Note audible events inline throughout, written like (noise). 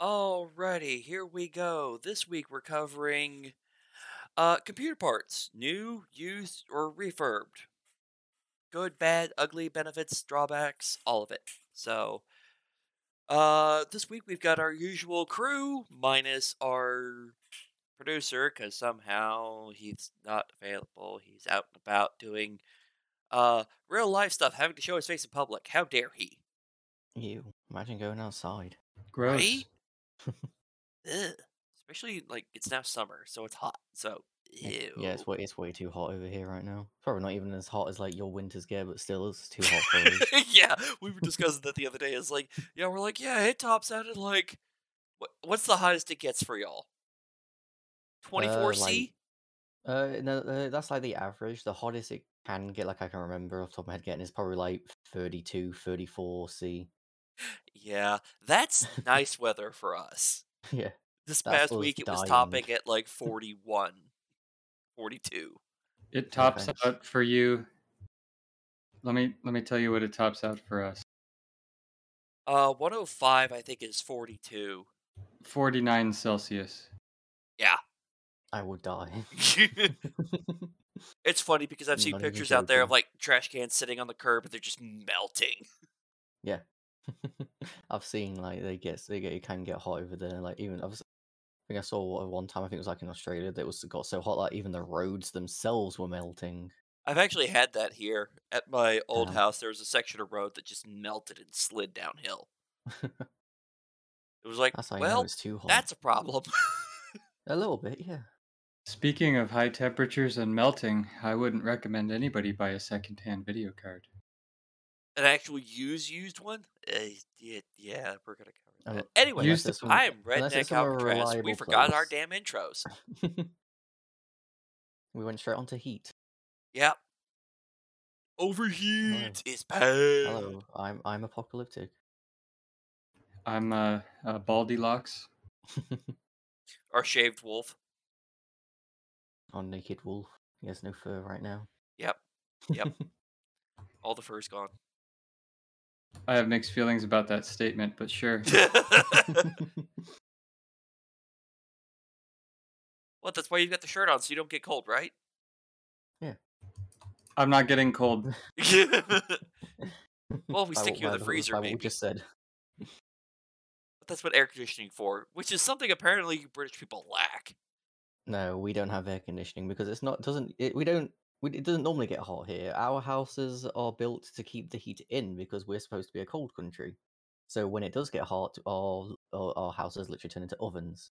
Alrighty, here we go. This week we're covering uh, computer parts, new, used, or refurbed. Good, bad, ugly, benefits, drawbacks, all of it. So, uh, this week we've got our usual crew minus our producer because somehow he's not available. He's out and about doing uh real life stuff, having to show his face in public. How dare he? You imagine going outside. Gross. Right? Ugh. Especially like it's now summer, so it's hot. So ew. Yeah, it's way it's way too hot over here right now. Probably not even as hot as like your winters get, but still it's too hot for us. (laughs) yeah, we were (laughs) discussing that the other day. It's like, yeah, we're like, yeah, it tops out at like, what, what's the hottest it gets for y'all? Twenty four C. Uh, no, uh, that's like the average. The hottest it can get, like I can remember off the top of my head, getting is probably like 32, 34 C. Yeah, that's nice weather for us. (laughs) yeah, This past week it was dying. topping at like 41, 42. It tops Thanks. out for you. Let me let me tell you what it tops out for us. Uh, 105 I think is 42. 49 Celsius. Yeah. I would die. (laughs) it's funny because (laughs) I've seen Not even pictures out there of like trash cans sitting on the curb and they're just melting. yeah, (laughs) I've seen like they get they get it can get hot over there. Like even I've, s- I think I saw one one time. I think it was like in Australia that it was got so hot like even the roads themselves were melting. I've actually had that here at my old Damn. house. There was a section of road that just melted and slid downhill. (laughs) It was like, That's how you know well, it's too hot. that's a problem. (laughs) a little bit, yeah. Speaking of high temperatures and melting, I wouldn't recommend anybody buy a secondhand video card. An actual used used one? Uh, yeah, yeah, we're gonna cover Um, that. Anyway, Used Unless it's I am Redneck from Alcatraz. We reliable forgot our damn intros. (laughs) we went straight onto heat. Yep. Overheat is bad. Hello, I'm I'm apocalyptic. I'm uh, uh Baldy Locks. (laughs) Our shaved wolf. On naked wolf. He has no fur right now. Yep. Yep. (laughs) All the fur's gone. I have mixed feelings about that statement, but sure. (laughs) (laughs) well, that's why you've got the shirt on, so you don't get cold, right? Yeah. I'm not getting cold. (laughs) Well, if we stick what- you in the by freezer, what we maybe. just said. But that's what air conditioning for, which is something apparently British people lack. No, we don't have air conditioning because it's not doesn't it, we don't we, it doesn't normally get hot here. Our houses are built to keep the heat in because we're supposed to be a cold country. So when it does get hot, our our, our houses literally turn into ovens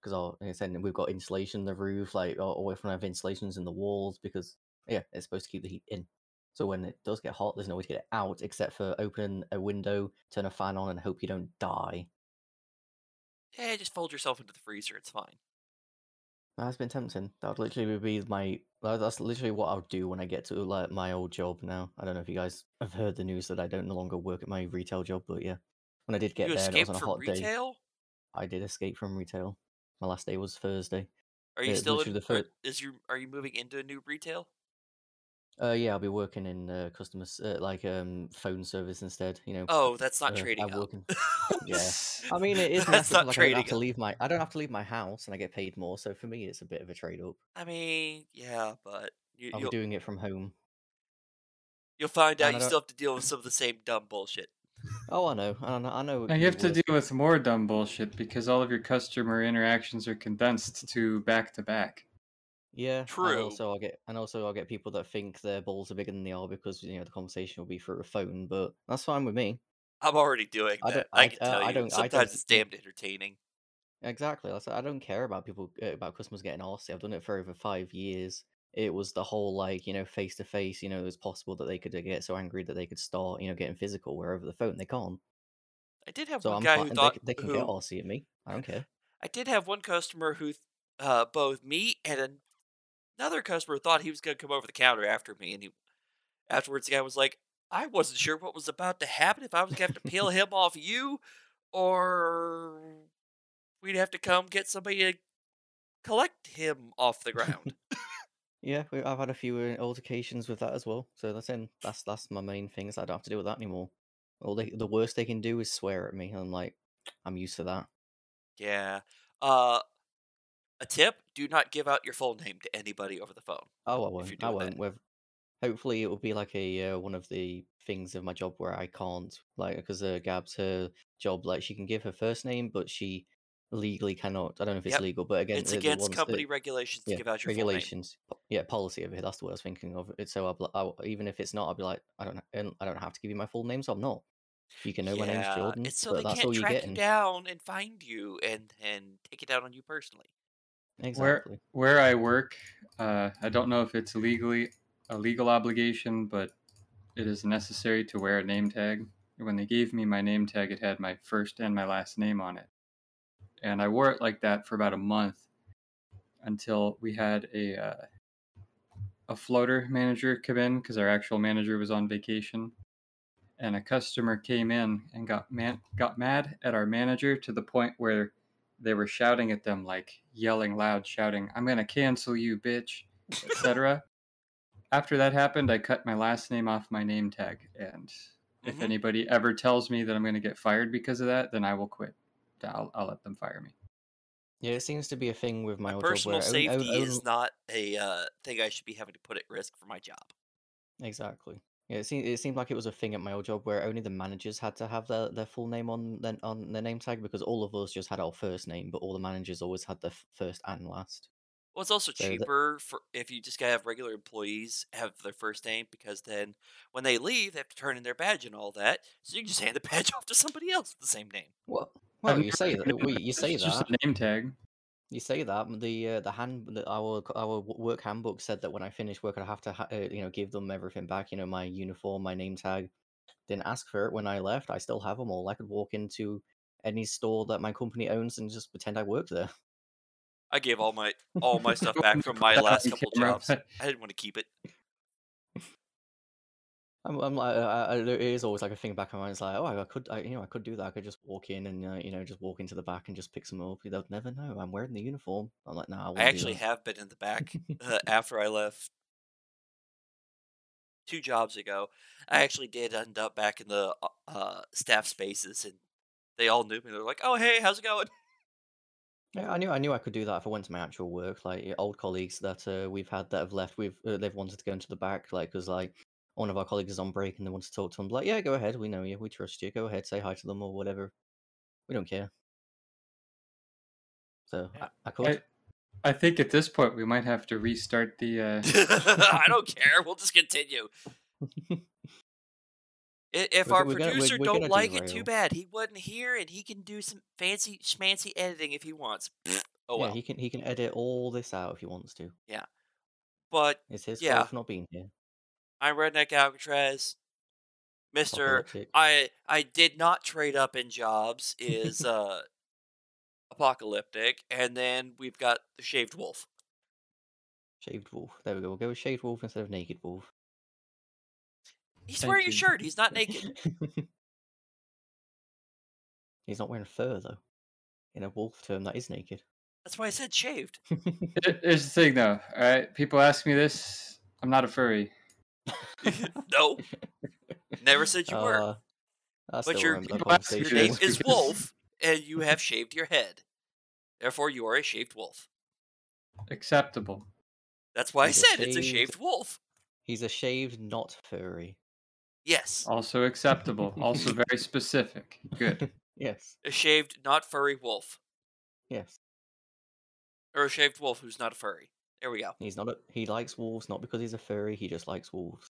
because our like I said we've got insulation in the roof, like or, we have insulations in the walls because yeah, it's supposed to keep the heat in. So when it does get hot, there's no way to get it out except for open a window, turn a fan on, and hope you don't die. Yeah, just fold yourself into the freezer. It's fine. That's been tempting. That would literally be my. That's literally what I'll do when I get to like my old job now. I don't know if you guys have heard the news that I don't no longer work at my retail job, but yeah, when I did get you there, it was on a hot day. I did escape from retail. My last day was Thursday. Are you Yeah, still in? the fir- Is you are you moving into a new retail? Uh, yeah, I'll be working in uh, customer s- uh, like um phone service instead. You know. Oh, that's not uh, trading I up. work in- (laughs) yeah. I mean, it is That's nice not because like, I don't trading have to up. leave my. I don't have to leave my house, and I get paid more. So for me, it's a bit of a trade up. I mean, yeah, but you, I'll be you'll doing it from home. you'll find out and you don't- still have to deal with some of the same dumb bullshit. Oh, I know. I know. I know. it Now can you be have to worse. deal with more dumb bullshit because all of your customer interactions are condensed to back to back. Yeah, true. and also I'll get and also I'll get people that think their balls are bigger than they are because you know the conversation will be through a phone, but that's fine with me. I'm already doing I that. I, I- can uh, tell I you. don't- I Sometimes don't- it's damned entertaining. Exactly. I don't care about people uh, about customers getting arsy. I've done it for over five years. It was the whole like you know face to face. You know, it was possible that they could uh, get so angry that they could start you know getting physical. Where over the phone they can't. I did have So one I'm guy fine. who thought c- they can who, get arsy at me. I don't care. (laughs) I did have one customer who, uh, both me and an- another customer thought he was going to come over the counter after me, and he afterwards the guy was like, "I wasn't sure what was about to happen if I was going to have to peel (laughs) him off you, or we'd have to come get somebody to collect him off the ground." (laughs) Yeah, we, I've had a few uh, altercations with that as well. So that's in. That's that's my main thing. Is I don't have to deal with that anymore. All they, the worst they can do is swear at me. and I'm like, I'm used to that. Yeah. Uh, a tip: do not give out your full name to anybody over the phone. Oh, I won't. I won't. With, hopefully, it will be like a uh, one of the things of my job where I can't like because uh, Gab's her job. Like she can give her first name, but she legally cannot. I don't know if it's Yep. legal, but again, It's against company that regulations to yeah give out your full name. regulations, yeah, policy over here. That's the word I was thinking of. It so I'll, I'll even if it's not, I'll be like, I don't, and I don't have to give you my full name, so I'm not. You can know my name's Jordan, it's so but they that's can't all you're track you getting. down and find you and and take it out on you personally. Exactly. Where where I work, uh, I don't know if it's legally a legal obligation, but it is necessary to wear a name tag. When they gave me my name tag, it had my first and my last name on it, and I wore it like that for about a month until we had a uh, a floater manager come in because our actual manager was on vacation, and a customer came in and got man got mad at our manager to the point where they were shouting at them like yelling loud shouting i'm gonna cancel you bitch etc (laughs) after that happened i cut my last name off my name tag and if Mhm. anybody ever tells me that i'm gonna get fired because of that then i will quit i'll, I'll let them fire me Yeah, it seems to be a thing with my, My old job personal where on- safety on- is not a uh, thing I should be having to put at risk for my job. Exactly. Yeah, it seemed it seemed like it was a thing at my old job where only the managers had to have their, their full name on their, on their name tag because all of us just had our first name, but all the managers always had their f- first and last. Well, it's also So that- cheaper for if you just gotta have regular employees have their first name because then when they leave, they have to turn in their badge and all that. So you can just (laughs) hand the badge off to somebody else with the same name. Well, well, you say that. We, you say it's just that. a name tag You say that. The uh, the hand the, our our work handbook said that when I finish work, I have to ha- uh, you know give them everything back. You know, my uniform, my name tag. Didn't ask for it when I left. I still have them all. I could walk into any store that my company owns and just pretend I worked there. I gave all my all my (laughs) stuff back from my last couple jobs. I didn't want to keep it. I'm, I'm like, I, I, it is always like a thing back in my mind. It's like, oh, I could, I, you know, I could do that. I could just walk in and, uh, you know, just walk into the back and just pick some up. They'll never know. I'm wearing the uniform. I'm like, nah, I, I actually have been in the back uh, (laughs) after I left two jobs ago. I actually did end up back in the uh, uh, staff spaces, and they all knew me. They're like, "Oh, hey, how's it going?" Yeah, I knew, I knew I could do that if I went to my actual work. Like old colleagues that uh, we've had that have left, we've uh, they've wanted to go into the back, like because like one of our colleagues is on break and they want to talk to him. Like, yeah, go ahead. We know you. We trust you. Go ahead. Say hi to them or whatever. We don't care. So I, I could. I, I think at this point we might have to restart the uh, (laughs) (laughs) (laughs) I don't care. We'll just continue. If We're our we're gonna- we're- producer we're don't gonna like it too bad, he wasn't here, and he can do some fancy schmancy editing if he wants. (sniffs) oh yeah, well. he can he can edit all this out if he wants to. Yeah, but It's his Yeah. fault for not being here. I'm Redneck Alcatraz. Mister, I I did not trade up in jobs. Is (laughs) uh apocalyptic, and then we've got the shaved wolf. Shaved wolf. There we go. We'll go with shaved wolf instead of naked wolf. He's Thank wearing a shirt. He's not naked. (laughs) He's not wearing fur though. In a wolf term, that is naked. That's why I said shaved. (laughs) Here- Here's the thing, though. All right, people ask me this. I'm not a furry. (laughs) no, never said you were. Uh, I But still your remember that people ask your name is (laughs) Wolf, and you have shaved your head. Therefore, you are a shaved wolf. Acceptable. That's why I He's a said it's a shaved- shaved wolf. He's a shaved, not furry. Yes, Also acceptable. also (laughs) very specific. Good. yes. a shaved, not furry wolf, Yes. or a shaved wolf who's not a furry. There we go. He's not. A, he likes wolves not because he's a furry. He just likes wolves.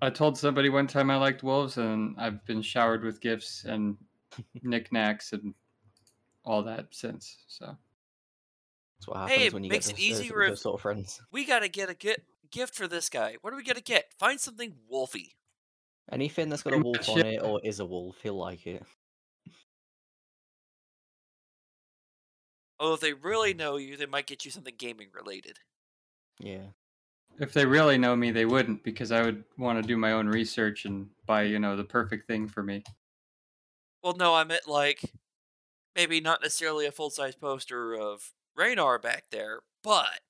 I told somebody one time I liked wolves, and I've been showered with gifts and (laughs) knickknacks and all that since. So That's what Hey, happens it when you makes get it those, easier if- those sort of friends. We gotta get a gi- gift for this guy. What are we gonna get? Find something wolfy. Anything that's got a wolf on it or is a wolf, he'll like it. Oh, if they really know you, they might get you something gaming related. Yeah. if they really know me, they wouldn't because I would want to do my own research and buy, you know, the perfect thing for me. Well, no, I meant like maybe not necessarily a full size poster of Raynor back there, but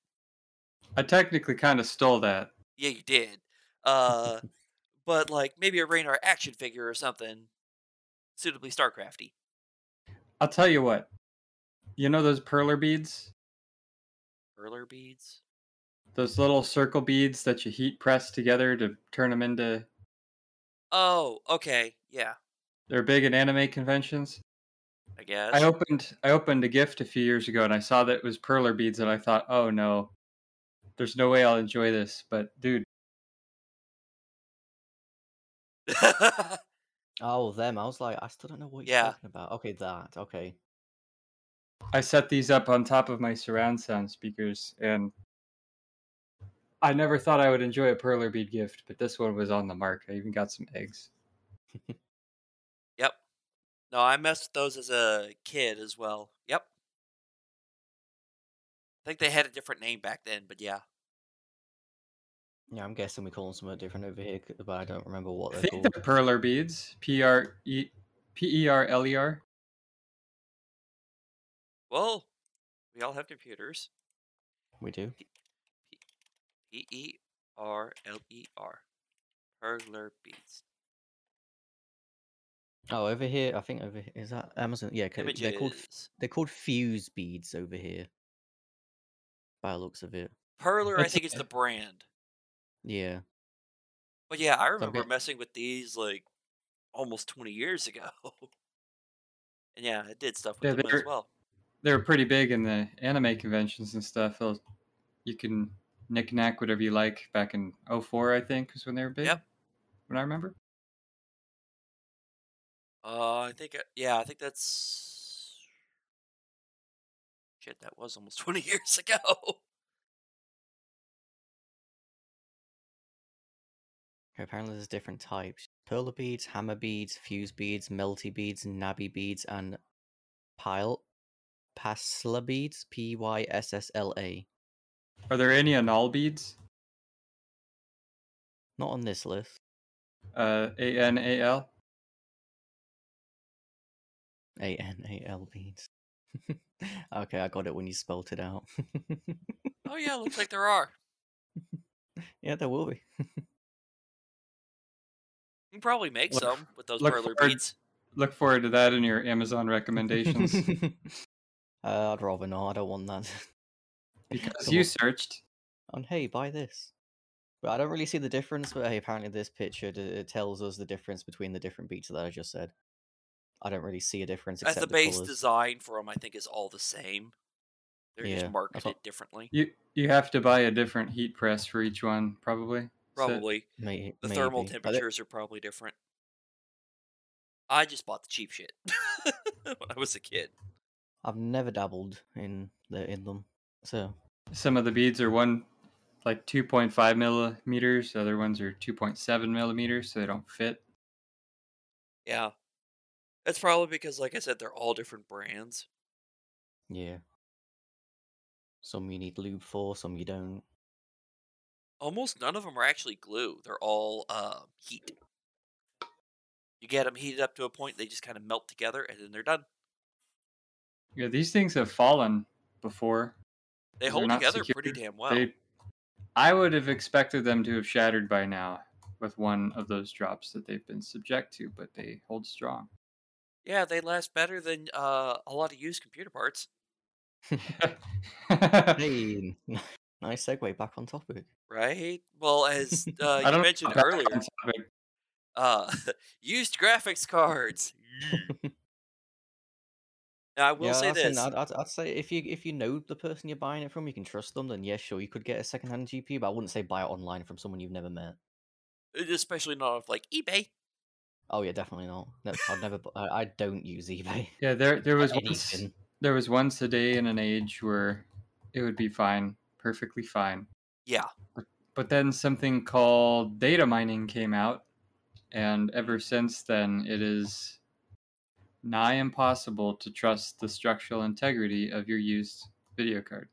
I technically kind of stole that. yeah, you did. Uh, but like maybe a Raynor action figure or something suitably Starcrafty. I'll tell you what. You know those perler beads? Perler beads. Those little circle beads that you heat press together to turn them into. Oh, okay. Yeah, They're big at anime conventions. I guess. I opened I opened a gift a few years ago and I saw that it was perler beads and I thought, oh no, there's no way I'll enjoy this. But dude, (laughs) Oh, them. I was like, I still don't know what you're Yeah. talking about. Okay, that. Okay. I set these up on top of my surround sound speakers and I never thought I would enjoy a perler bead gift, but this one was on the mark. I even got some eggs. (laughs) yep. No, I messed with those as a kid as well. Yep. I think they had a different name back then, but yeah. Yeah, I'm guessing we call them something different over here, but I don't remember what they're think called. they're perler beads. P R E P E R L E R. Well, we all have computers. We do. P E R L E R. Perler beads. Oh, over here, I think over here is that Amazon. Yeah, 'cause they're called they're called fuse beads over here. By the looks of it. Perler, I think it's the (laughs) brand. Yeah. But yeah, I remember messing with these like almost 20 years ago. (laughs) and yeah, it did stuff with Yeah, them as they're- well. They were pretty big in the anime conventions and stuff. They'll- You can knick knack whatever you like back in 04, I think, was when they were big. Yep. When I remember. Uh, I think, uh, yeah, I think that's. Shit, that was almost (laughs) 20 years ago. Okay, apparently there's different types. pearl beads, Hama beads, fuse beads, melty beads, Nabbi beads, and pile Pyssla beads. P Y S S L A. Are there any anal beads? Not on this list. Uh, A N A L. A N A L beads. (laughs) okay, I got it when you spelt it out. Oh, yeah, looks like there (laughs) are. yeah, there will be. You can probably make Look- some with those look perler beads. Look forward to that in your Amazon recommendations (laughs) uh, I'd rather not. I don't want that. (laughs) because you searched. And hey buy this but i don't really see the difference but hey apparently this picture d- it tells us the difference between the different beats that i just said i don't really see a difference As except the base colours. design for them, I think, is all the same. They're Yeah, just marketed what- differently. You you have to buy a different heat press for each one, probably. Is that- Probably. May- The thermal maybe. I don't- temperatures are probably different. I just bought the cheap shit (laughs) when I was a kid. I've never dabbled in the in them so Some of the beads are one like 2.5 millimeters. The other ones are 2.7 millimeters, so they don't fit. Yeah. That's probably because, like I said, they're all different brands. yeah some you need lube for some you don't Almost none of them are actually glue. They're all uh, heat. You get them heated up to a point, they just kind of melt together, and then they're done. Yeah, these things have fallen before. They hold not together pretty damn well. They, I would have expected them to have shattered by now with one of those drops that they've been subject to, but they hold strong. Yeah, they last better than uh, a lot of used computer parts, (laughs) hey (laughs) nice segue back on topic right? Well, as (laughs) uh, you mentioned earlier, uh, used graphics cards. Now, I will yeah, say I'd say, this. I'd, I'd, I'd say if you if you know the person you're buying it from, you can trust them. Then yeah, sure, you could get a secondhand GPU, but I wouldn't say buy it online from someone you've never met. especially not off like eBay. Oh yeah, definitely not. No, I'd never. I, I don't use eBay. Yeah, there (laughs) there was once, there was once a day in an age where it would be fine, perfectly fine. Yeah, But then something called data mining came out, and ever since then, it is nigh impossible to trust the structural integrity of your used video card.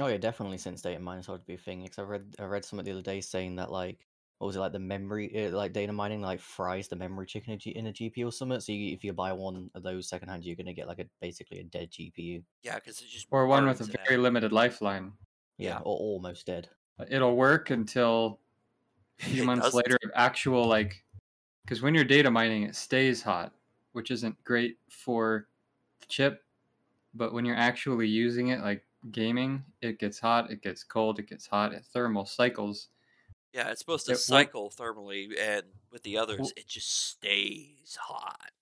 Oh yeah, definitely. Since data mining started to be a thing, because I read I read something the other day saying that like what was it like the memory uh, like data mining like fries the memory chicken in a, G, in a GPU or something. So you, if you buy one of those secondhand, you're gonna get like a basically a dead GPU. yeah, because it just Or one with a burns very out. limited lifeline. Yeah, Yeah. or almost dead. It'll work until a (laughs) few months doesn't. later of actual like because when you're data mining it stays hot which isn't great for the chip but when you're actually using it, like gaming, it gets hot, it gets cold, it gets hot, it thermal cycles. Yeah, it's supposed to It won't- cycle thermally, and with the others, Well- it just stays hot.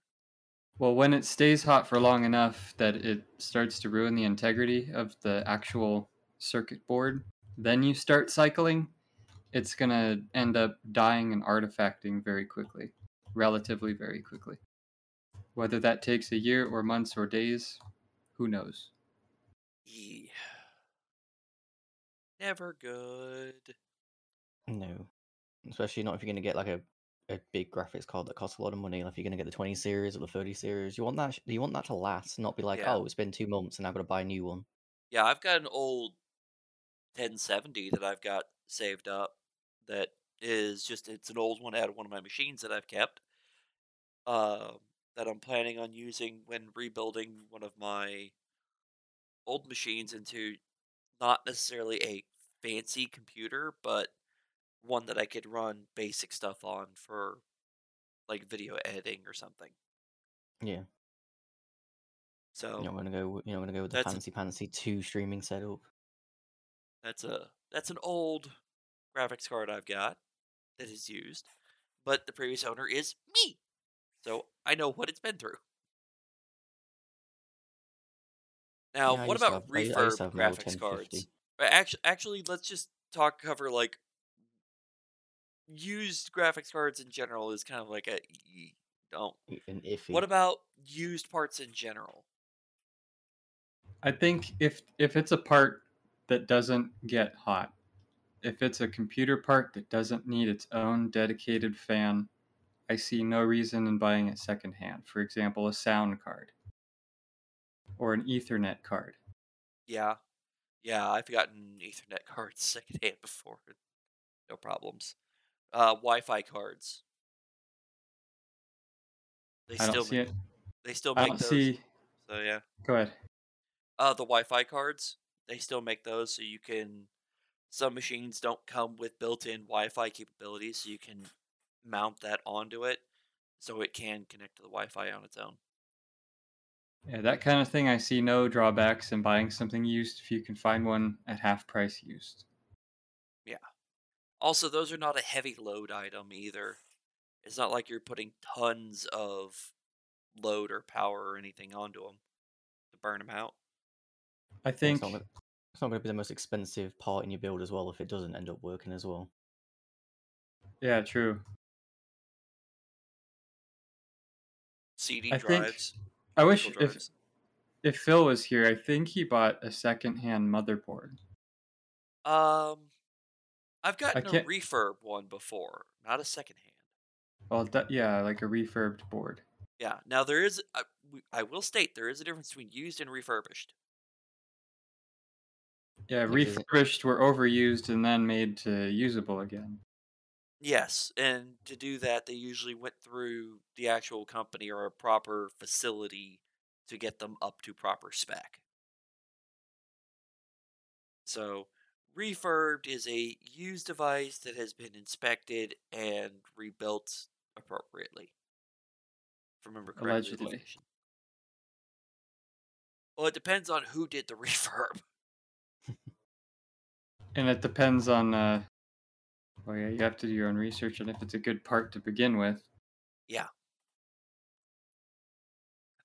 Well, when it stays hot for long enough that it starts to ruin the integrity of the actual circuit board, then you start cycling, it's going to end up dying and artifacting very quickly, relatively very quickly. Whether that takes a year or months or days, who knows? Yeah. Never good. No, especially not if you're going to get like a, a big graphics card that costs a lot of money. Like if you're going to get the 20 series or the 30 series, you want that. sh- You want that to last, not be like, Yeah. oh, it's been two months and I've got to buy a new one. Yeah, I've got an old 1070 that I've got saved up that is just it's an old one out of one of my machines that I've kept. Uh, that I'm planning on using when rebuilding one of my old machines into not necessarily a fancy computer, but one that I could run basic stuff on for like video editing or something. Yeah, So you're not to go. You're not to go with the fancy fancy two streaming setup. That's a that's an old graphics card I've got that is used, but the previous owner is me, so I know what it's been through. Now, Yeah, what about have- I- I refurb to have an old graphics 1050. cards? Actually, actually, let's just talk cover like used graphics cards in general is kind of like a don't. An iffy. What about used parts in general? I think if if it's a part that doesn't get hot, if it's a computer part that doesn't need its own dedicated fan, I see no reason in buying it secondhand. For example, a sound card or an Ethernet card. Yeah, yeah, I've gotten Ethernet cards (laughs) secondhand before, no problems. Uh, Wi-Fi cards. They I still don't see make, it. they still I make don't those. see. So yeah, Go ahead. uh, the Wi-Fi cards they still make those, so you can. Some machines don't come with built-in Wi-Fi capabilities, so you can mount that onto it, so it can connect to the Wi-Fi on its own. Yeah, that kind of thing. I see no drawbacks in buying something used if you can find one at half price used. Yeah. Also, those are not a heavy load item either. It's not like you're putting tons of load or power or anything onto them to burn them out. I It's think not, it's not going to be the most expensive part in your build as well if it doesn't end up working as well. Yeah, true. CD I think. I wish physical if if Phil was here, I think he bought a secondhand motherboard. Um, I've gotten a refurb one before, not a secondhand. Well, that, yeah, like a refurbed board. Yeah. Now there is. I, I will state there is a difference between used and refurbished. Yeah, refurbished were overused and then made to usable again. Yes, and to do that, they usually went through the actual company or a proper facility to get them up to proper spec. So, refurbed is a used device that has been inspected and rebuilt appropriately. If I remember correctly. Allegedly. Well, it depends on who did the (laughs) refurb. (laughs) And it depends on. Uh, well, yeah, you have to do your own research and if it's a good part to begin with. Yeah.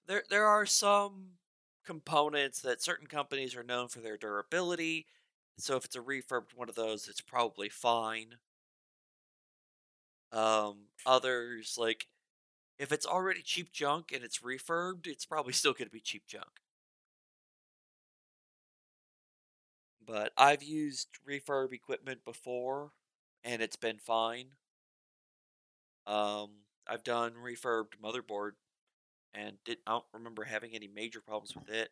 There there are some components that certain companies are known for their durability. So if it's a refurbed one of those, it's probably fine. Um, others like if it's already cheap junk and it's refurbed, it's probably (laughs) still going to be cheap junk. But I've used refurb equipment before, and it's been fine. Um, I've done refurbed motherboard and did I don't remember having any major problems with it.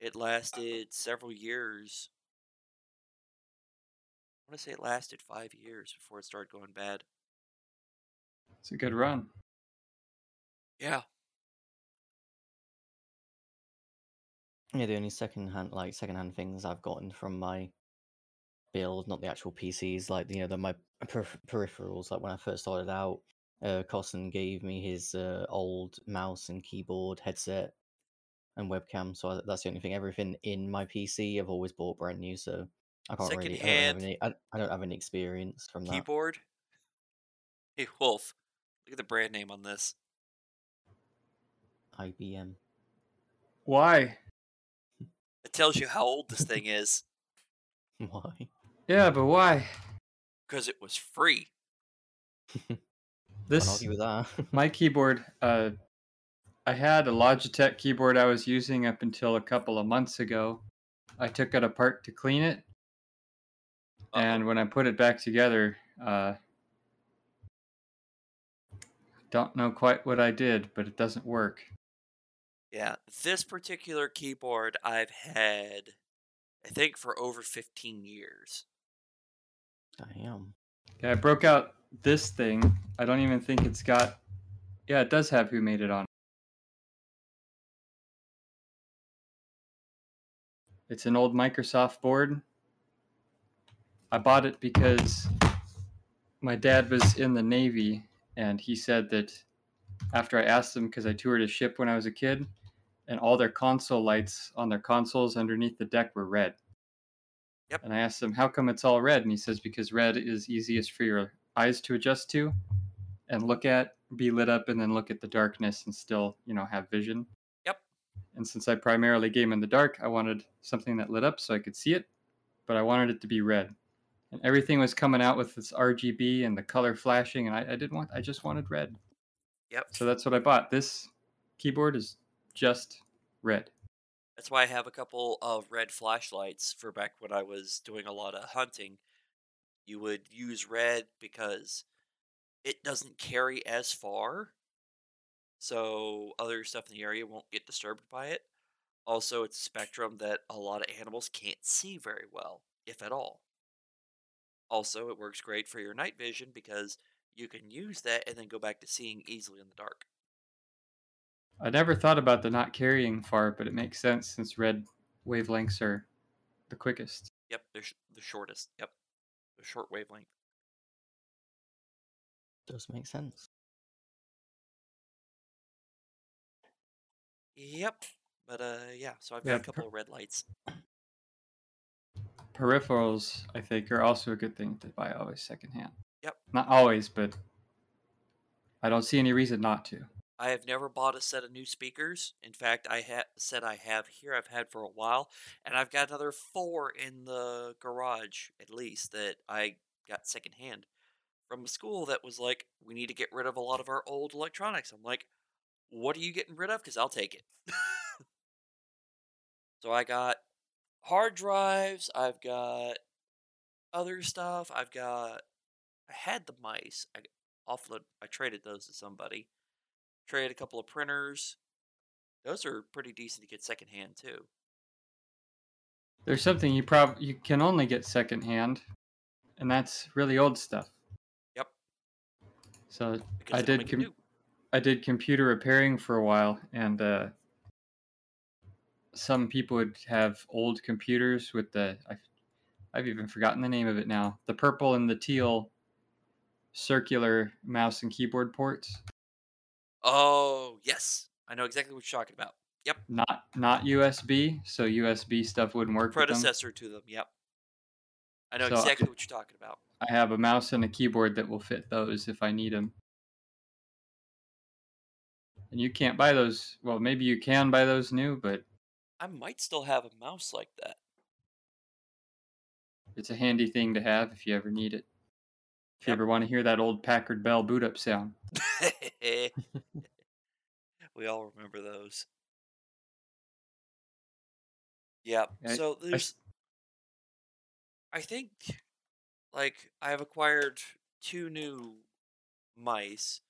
It lasted several years. I want to say it lasted five years before it started going bad. It's a good run. Yeah. Yeah, the only second-hand, like second-hand things I've gotten from my build, not the actual PCs, like you know, the my perif- peripherals. Like when I first started out, uh, Cosson gave me his uh, old mouse and keyboard headset, and webcam, so I, that's the only thing. Everything in my PC, I've always bought brand new, so I can't really. I don't have Secondhand. any. I, I don't have any experience from that. Keyboard. Hey Wolf, look at the brand name on this. IBM. Why? It tells you how old this thing is (laughs) Why? Yeah, but why? because it was free. Can't This argue that. (laughs) my keyboard. Uh, I had a Logitech keyboard I was using up until a couple of months ago. I took it apart to clean it, Uh-oh. and when I put it back together, uh, don't know quite what I did, but it doesn't work. Yeah, this particular keyboard I've had, I think, for over 15 years. Damn. Yeah, I broke out this thing. I don't even think it's got. Yeah, it does have who made it on. It's an old Microsoft board. I bought it because my dad was in the Navy and he said that after I asked him, because I toured a ship when I was a kid, and all their console lights on their consoles underneath the deck were red. Yep. And I asked him, how come it's all red? And he says, because red is easiest for your eyes to adjust to and look at, be lit up, and then look at the darkness and still, you know, have vision. Yep. And since I primarily game in the dark, I wanted something that lit up so I could see it, but I wanted it to be red. And everything was coming out with this RGB and the color flashing, and I, I didn't want, I just wanted red. Yep. So that's what I bought. This keyboard is just red. That's why I have a couple of red flashlights for back when I was doing a lot of hunting. You would use red because it doesn't carry as far, so other stuff in the area won't get disturbed by it. Also, it's a spectrum that a lot of animals can't see very well, if at all. Also, it works great for your night vision because you can use that and then go back to seeing easily in the dark. I never thought about the not carrying far, but it makes sense since red wavelengths are the quickest. Yep, they're sh- the shortest. Yep, the short wavelength. Does make sense. Yep. But uh yeah, so I've got Yeah, a per- couple of red lights. Peripherals, I think, are also a good thing to buy always secondhand. Yep. Not always, but I don't see any reason not to. I have never bought a set of new speakers. In fact, I had set I have here I've had for a while, and I've got another four in the garage at least that I got secondhand from a school that was like, "We need to get rid of a lot of our old electronics." I'm like, "What are you getting rid of? Because I'll take it." so I got hard drives. I've got other stuff. I've got. I had the mice. I offload. I traded those to somebody. Traded a couple of printers. Those are pretty decent to get secondhand too. There's something you prob you can only get secondhand, and that's really old stuff. Yep. So Because I did com- I did computer repairing for a while, and uh, some people would have old computers with the I've, I've even forgotten the name of it now. The purple and the teal circular mouse and keyboard ports. Oh yes, I know exactly what you're talking about. Yep. Not not USB, so USB stuff wouldn't work. with them. Predecessor to them. Yep. I know So I- exactly what you're talking about. I have a mouse and a keyboard that will fit those if I need them. And you can't buy those. Well, maybe you can buy those new, but I might still have a mouse like that. it's a handy thing to have if you ever need it. If you Yep. ever want to hear that old Packard Bell boot up sound. (laughs) (laughs) we all remember those. Yep. I- so there's I think like I have acquired two new mice,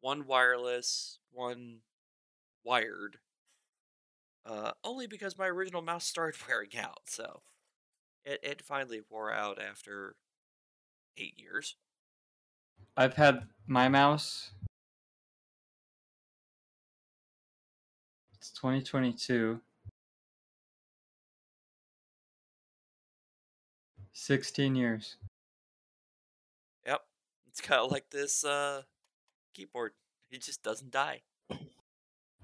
one wireless, one wired. Uh, only because my original mouse (laughs) started wearing out, so it it finally wore out after eight years. I've had my mouse. It's 2022. 16 years. Yep, it's kind of like this uh keyboard. It just doesn't die.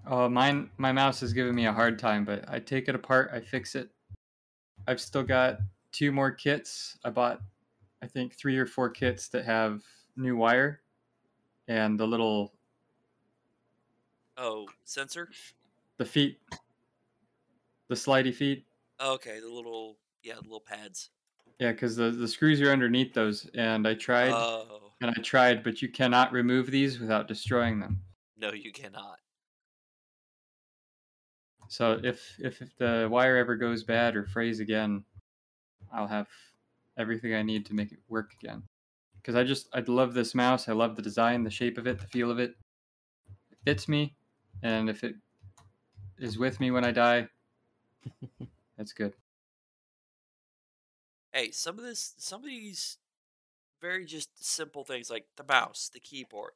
Oh, mine, my mouse is giving me a hard time, but I take it apart, I fix it. I've still got two more kits. I bought, I think, three or four kits that have new wire and the little, Oh, sensor. the feet, the slidey feet. Oh, okay, the little yeah, the little pads. Yeah, because the, the screws are underneath those, and I tried Oh and I tried, but you cannot remove these without destroying them. no, you cannot. So if if, if the wire ever goes bad or frays again, I'll have everything I need to make it work again. Because I just I love this mouse. I love the design, the shape of it, the feel of it. It fits me, and if it is with me when I die, (laughs) that's good. Hey, some of this, some of these very just simple things like the mouse, the keyboard,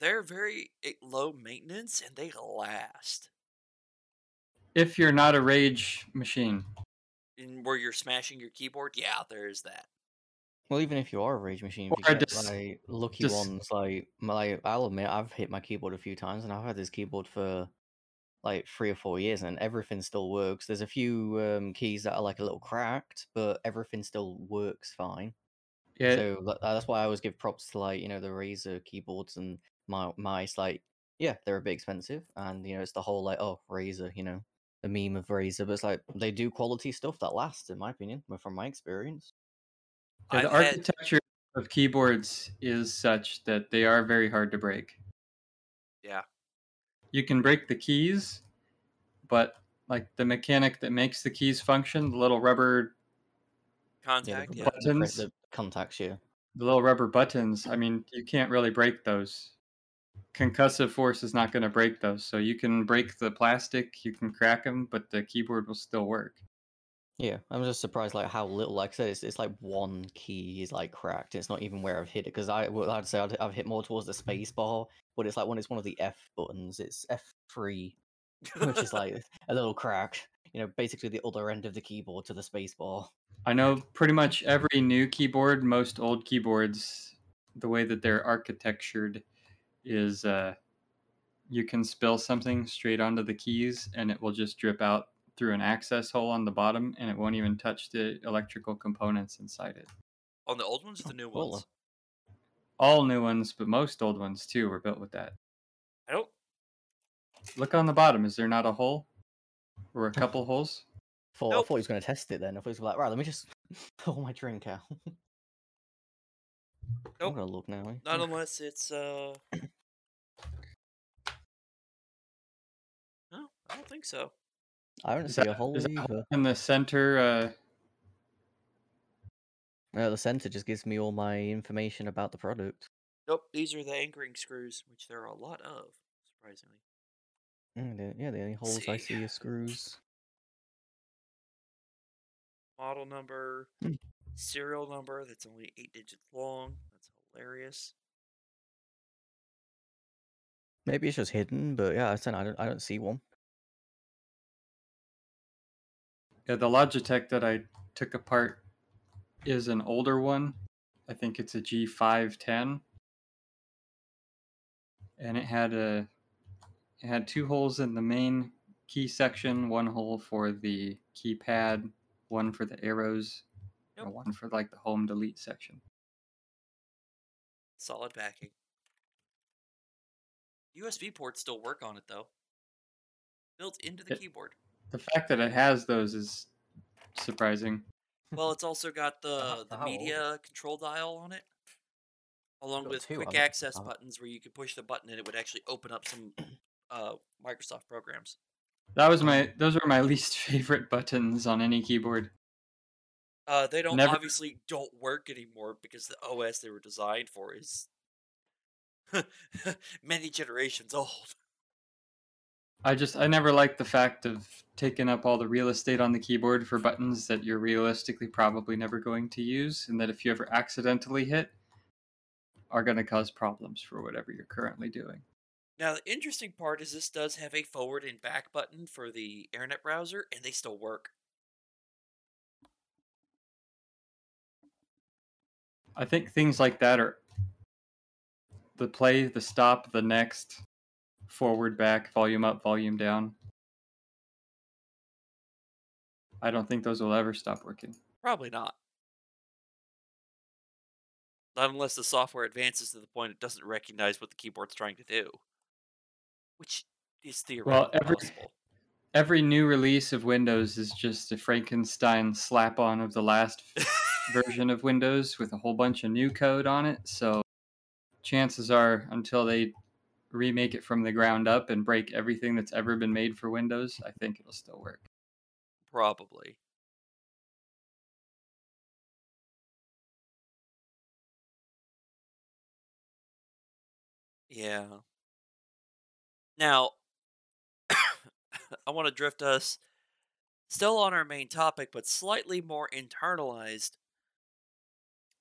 they're very eh, low maintenance and they last. If you're not a rage machine, And where you're smashing your keyboard, yeah, there's that. Well, even if you are a rage machine, Or if you get just- like lucky just- ones, like my, like, I'll admit I've hit my keyboard a few times, and I've had this keyboard for like three or four years, and everything still works. There's a few um, keys that are like a little cracked, but everything still works fine. yeah, So tha- that's why I always give props to like you know the Razer keyboards and my mice. Like, yeah, they're a bit expensive, and you know it's the whole like oh Razer, you know, the meme of Razer, but it's like they do quality stuff that lasts, in my opinion, from my experience. Yeah, the I've had- architecture of keyboards is such that they are very hard to break. Yeah. you can break the keys, but like the mechanic that makes the keys function, the little rubber, Contact, yeah. the pre- Buttons. the contacts, yeah. the little rubber buttons. I mean, you can't really break those. Concussive force is not going to break those. So you can break the plastic, you can crack them, but the keyboard will still work. Yeah, I'm just surprised like how little. Like I said, it's, it's like one key is like cracked. It's not even where I've hit it because I well, I'd say I'd, I've hit more towards the space bar, but it's like when it's one of the F buttons, it's F three, which is like (laughs) a little crack. You know, basically the other end of the keyboard to the space bar. I know pretty much every new keyboard, most old keyboards, the way that they're architectured is uh, you can spill something straight onto the keys and it will just drip out through an access hole on the bottom and it won't even touch the electrical components inside it. On the old ones or the new cool. ones? All new ones, but most old ones too, were built with that. I don't. Look on the bottom. Is there not a hole? Or a couple holes? Thought, I thought he was going to test it then. I thought he was like, right, let me just (laughs) pour my drink out. (laughs) I'm gonna look now. eh? Not unless it's uh. (coughs) No, I don't think so. I don't Is see that- a hole is that either. in the center, uh, Uh, the center just gives me all my information about the product. Nope, these are the anchoring screws, which there are a lot of, surprisingly. Mm, yeah, the only holes I see. see are screws. Model number, Hmm. serial number that's only eight digits long. That's hilarious. Maybe it's just hidden, but yeah, I said I don't. I don't see one. Yeah, the Logitech that I took apart is an older one. I think it's a G510. And it had a it had two holes in the main key section, one hole for the keypad, one for the arrows, and one for like the home delete section. Solid backing. USB ports still work on it though. Built into the It- keyboard. The fact that it has those is surprising. Well, it's also got the the media control dial on it, along with quick haven't access Oh. buttons where you could push the button and it would actually open up some uh, Microsoft programs. That was my those were my (laughs) least favorite buttons on any keyboard. Uh, they don't Never- obviously don't work anymore because the OS they were designed for is (laughs) many generations old. I just I never liked the fact of taking up all the real estate on the keyboard for buttons that you're realistically probably never going to use and that if you ever accidentally hit are going to cause problems for whatever you're currently doing. Now the interesting part is this does have a forward and back button for the internet browser, and they still work. I think things like that are the play, the stop, the next forward, back, volume up, volume down. I don't think those will ever stop working. Probably not. Not unless the software advances to the point it doesn't recognize what the keyboard's trying to do. Which is theoretically every- possible. Every new release of Windows is just a Frankenstein slap on of the last (laughs) version of Windows with a whole bunch of new code on it. So chances are, until they remake it from the ground up and break everything that's ever been made for Windows, I think it'll still work. Probably. Yeah. Now, (coughs) I want to drift us still on our main topic, but slightly more internalized.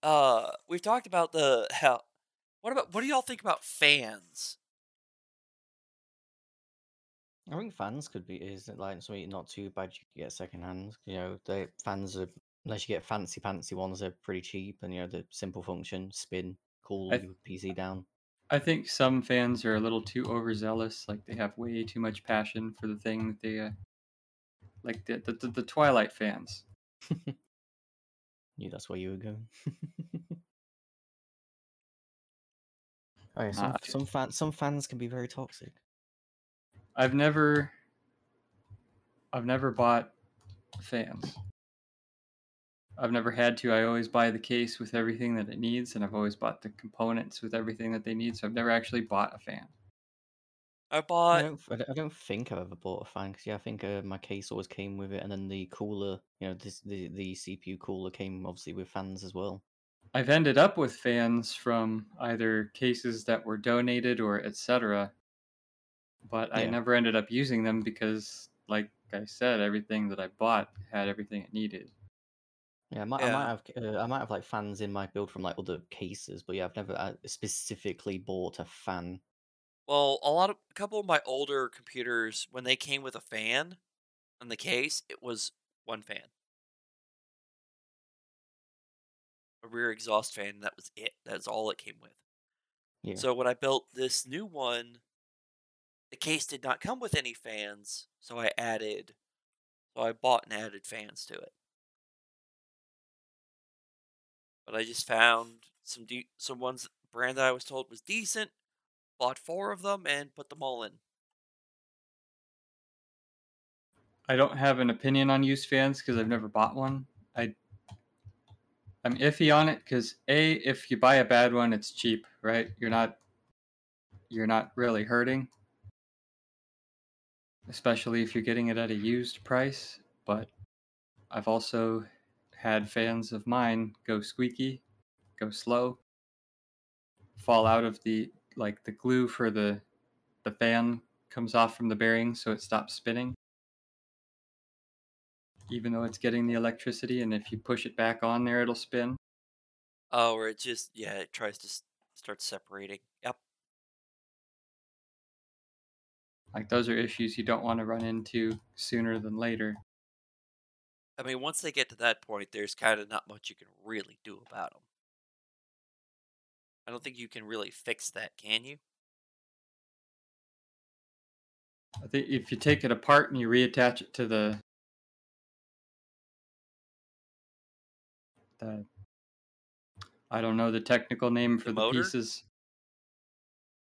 Uh, we've talked about the how. What about what do y'all think about fans? I think fans could be is it like something not too bad you could get second hand. You know, the fans are unless you get fancy fancy ones, they're pretty cheap and you know the simple function, spin, cool I- your PC down. I think some fans are a little too overzealous. Like they have way too much passion for the thing that they, uh, like the the, the, Twilight fans. (laughs) Knew that's where you were going. (laughs) Oh yeah, some Uh, some fans some fans can be very toxic. I've never, I've never bought fans. I've never had to. I always buy the case with everything that it needs, and I've always bought the components with everything that they need. So I've never actually bought a fan. I I bought I don't- I don't think I've ever bought a fan because yeah, I think uh, my case always came with it, and then the cooler, you know, this the the CPU cooler came obviously with fans as well. I've ended up with fans from either cases that were donated or etc. But I never ended up using them because, like I said, everything that I bought had everything it needed. Yeah, I might, I might have uh, I might have like fans in my build from like other cases, but yeah, I've never uh, specifically bought a fan. Well, a lot of a couple of my older computers, when they came with a fan in the case, it was one fan. A rear exhaust fan, that was it. That's all it came with. Yeah. So when I built this new one, the case did not come with any fans, so I added so I bought and added fans to it. But I just found some de- some ones brand that I was told was decent, bought four of them and put them all in. I don't have an opinion on used fans because I've never bought one. I I'm iffy on it because a if you buy a bad one, it's cheap, right? You're not you're not really hurting, especially if you're getting it at a used price. But I've also had fans of mine go squeaky, go slow, fall out of the like the glue for the the fan comes off from the bearing, so it stops spinning even though it's getting the electricity and if you push it back on there it'll spin Oh, or it just yeah, it tries to start separating. Yep. Like those are issues you don't want to run into sooner than later I mean, once they get to that point, there's kind of not much you can really do about them. I don't think you can really fix that, can you? i think if you take it apart and you reattach it to the the i don't know the technical name for the, motor? pieces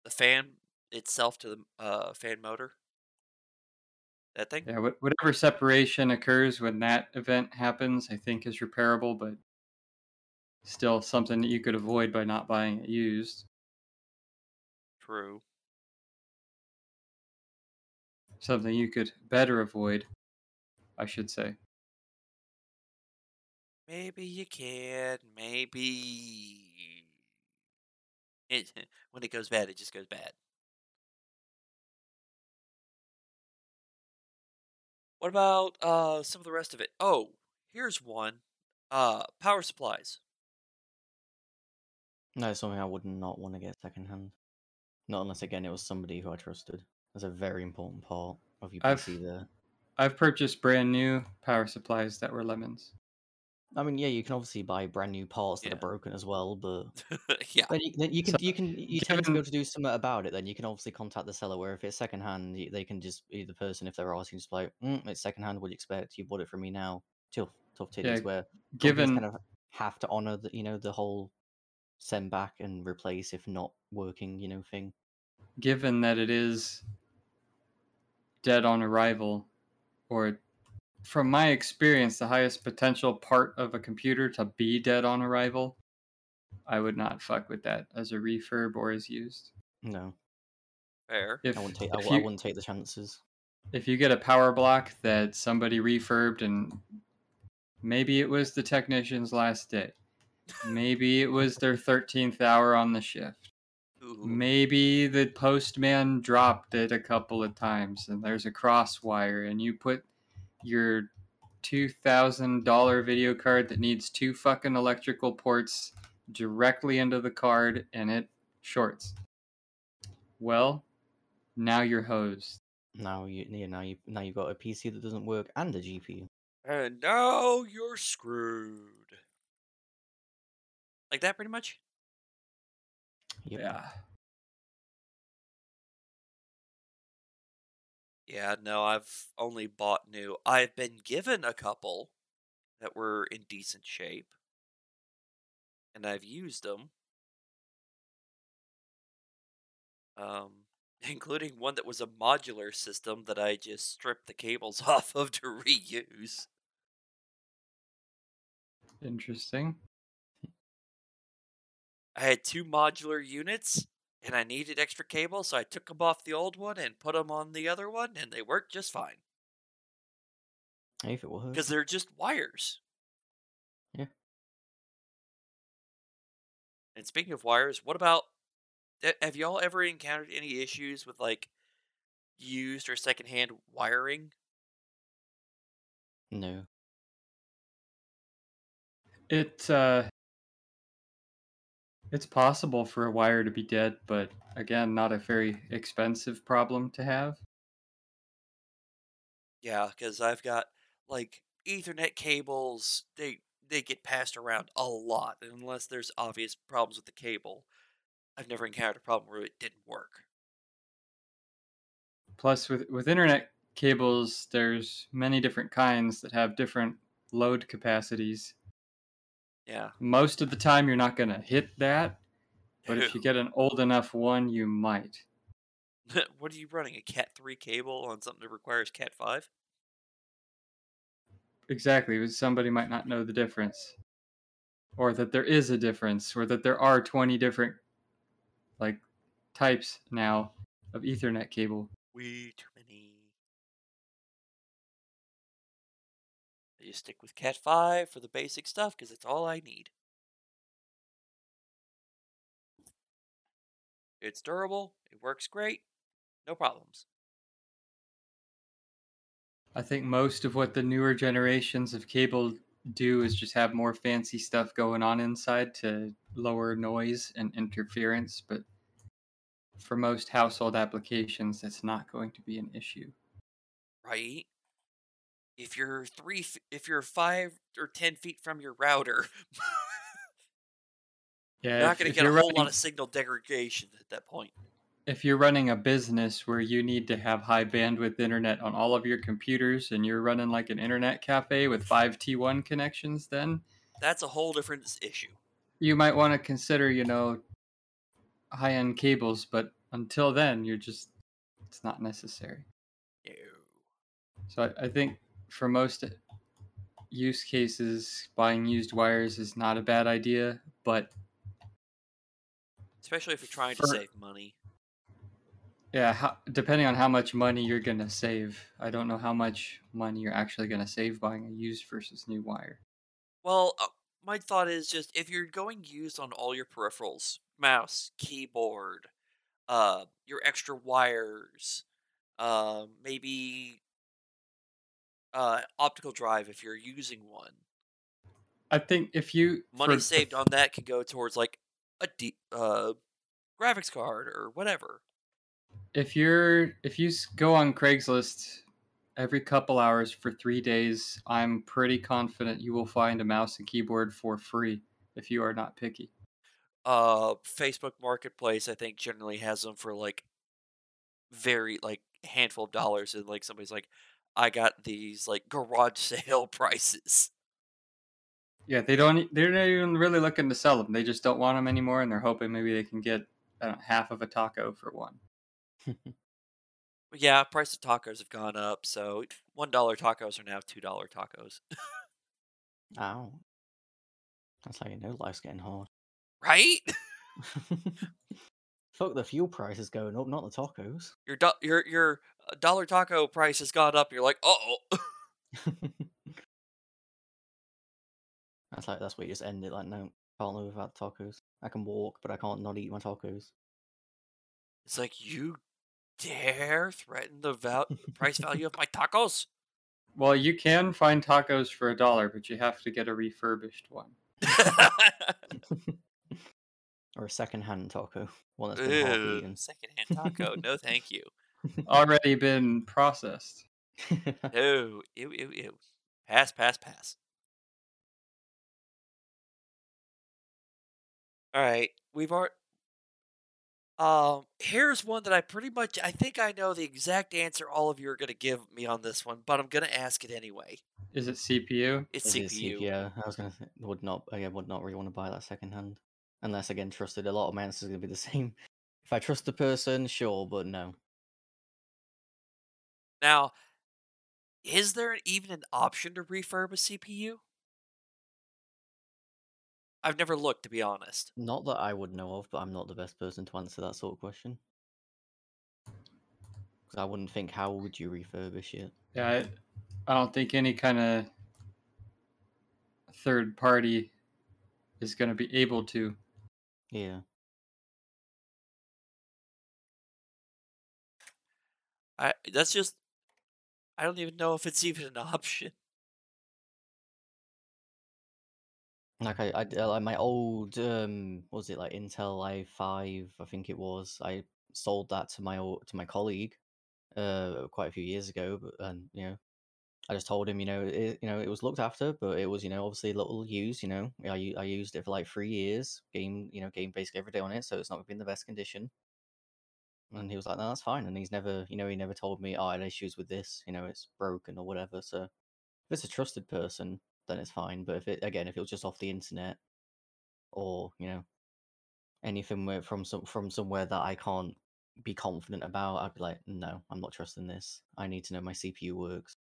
The fan itself to the uh, fan motor. That thing. yeah whatever separation occurs when that event happens i think is repairable but still something that you could avoid by not buying it used True. something you could better avoid i should say Maybe you can. Maybe. It, (laughs) when it goes bad, it just goes bad. What about uh some of the rest of it? Oh, here's one. Uh, power supplies. No, something I would not want to get secondhand. Not unless again it was somebody who I trusted. That's a very important part of your I've- PC there. I've purchased brand new power supplies that were lemons. I mean, yeah, you can obviously buy brand new parts that Yeah. are broken as well, but (laughs) yeah. then you, then you can So, you can you tend to be able to do something about it. Then you can obviously contact the seller. Where if it's secondhand, they can just be the person if they're asking, just like, mm, it's secondhand. What do you expect? You bought it from me now. Tough, tough titties. Yeah, where given kind of have to honor the you know the whole send back and replace if not working you know thing. given that it is dead on arrival, or from my experience, the highest potential part of a computer to be dead on arrival, I would not fuck with that as a refurb or as used. No, Fair. If, I wouldn't take I, if, w- I you, wouldn't take the chances. if you get a power block that somebody refurbed and maybe it was the technician's last day, maybe it was their 13th hour on the shift. Ooh. Maybe the postman dropped it a couple of times and there's a cross wire and you put your $2,000 video card that needs two fucking electrical ports directly into the card and it shorts. Well, now you're hosed. Now you yeah, now you now you've got a PC that doesn't work and a GPU. And now you're screwed. Like that, pretty much. Yep. Yeah. Yeah, no, I've only bought new. I've been given a couple that were in decent shape, and I've used them. Um, (laughs) including one that was a modular system that I just stripped the cables (laughs) off of to reuse. Interesting. I had two modular units, and I needed extra cable, so I took them off the old one and put them on the other one, and they worked just fine. If it works. Because they're just wires. Yeah. And speaking of wires, what about have y'all ever encountered any issues with like used or secondhand wiring? No. It uh it's possible for a wire to be dead, but again, not a very expensive problem to have. Yeah, because I've got like Ethernet cables. They they get passed around a lot unless there's obvious problems with the cable. I've never encountered a problem where it didn't work. Plus with with internet cables, there's many different kinds that have different load capacities. Yeah. Most of the time you're not going to hit that, but if you (laughs) get an old enough one, you might. (laughs) what are you running? A Cat three cable on something that requires Cat five? Exactly, but somebody might not know the difference. Or that there is a difference, or that there are 20 different like types now of Ethernet cable. Too many. I just stick with Cat 5 for the basic stuff because it's all I need. It's durable, it works great, no problems. I think most of what the newer generations of cable do is just have more fancy stuff going on inside to lower noise and interference, but for most household applications, that's not going to be an issue. Right? If you're three, if you're five or ten feet from your router, (laughs) Yeah, you're not going to get a whole running- lot of signal degradation at that point. if you're running a business where you need to have high bandwidth internet on all of your computers and you're running like an internet cafe with five T1 connections, then That's a whole different issue. you might want to consider, you know, high end cables, but until then, you're just, it's not necessary. So I, I think for most use cases, buying used wires is not a bad idea, but Especially if you're trying to save money. yeah, how, depending on how much money you're going to save, I don't know how much money you're actually going to save buying a used versus new wire. Well, uh, my thought is just if you're going used on all your peripherals, mouse, keyboard, uh, your extra wires, uh, maybe uh, optical drive if you're using one. I think if you Money for- saved on that could go towards like a deep uh, graphics card or whatever. if you're if you go on Craigslist every couple hours for three days. I'm pretty confident you will find a mouse and keyboard for free if you are not picky. Uh, Facebook Marketplace, I think, generally has them for like very like handful of dollars, and like somebody's like, I got these like garage (laughs) sale prices. Yeah, they don't. They're not even really looking to sell them. They just don't want them anymore, and they're hoping maybe they can get know, half of a taco for one. (laughs) Yeah, price of tacos have gone up, so one dollar tacos are now two dollar tacos. Ow. That's how you know life's getting hard. (laughs) right? Fuck the fuel prices going up, not the tacos. Your do- your your dollar taco price has gone up. You're like, oh, that's like that's where you just end it. Like, no, can't live without tacos. I can walk, but I can't not eat my tacos. it's like you dare threaten the val- price value of my tacos. Well, you can find tacos for a dollar, but you have to get a refurbished one. (laughs) (laughs) or a second-hand taco, one that's been half eaten. secondhand taco. No, thank you. Already been processed. (laughs) (laughs) No, ew, ew, ew. Pass, pass, pass. All right, we've already. Um, here's one that I pretty much I think I know the exact answer all of you are gonna give me on this one, but I'm gonna ask it anyway. Is it CPU? It's It is CPU. Yeah, I was gonna would not again would not really want to buy that second hand unless again trusted. A lot of my answers are gonna be the same. If I trust the person, sure, but no. Now, is there even an option to refurb a CPU? I've never looked, to be honest. Not that I would know of, but I'm not the best person to answer that sort of question. Because I wouldn't think how would you refurbish it. Yeah, I, I don't think any kind of third party is going to be able to. Yeah. I that's just I don't even know if it's even an (laughs) option. Like I, I uh, like my old um was it like Intel i5 I think it was I sold that to my old, to my colleague uh quite a few years ago but and you know I just told him you know it you know it was looked after but it was you know obviously a little used you know I I used it for like three years game you know game basically every day on it so it's not been in the best condition and he was like no that's fine and he's never you know he never told me oh I had issues with this you know it's broken or whatever so if it's a trusted person then it's fine. But if it again, if it was just off the internet, or you know, anything where, from some from somewhere that I can't be confident about, I'd be like, no, I'm not trusting this. I need to know my CPU works.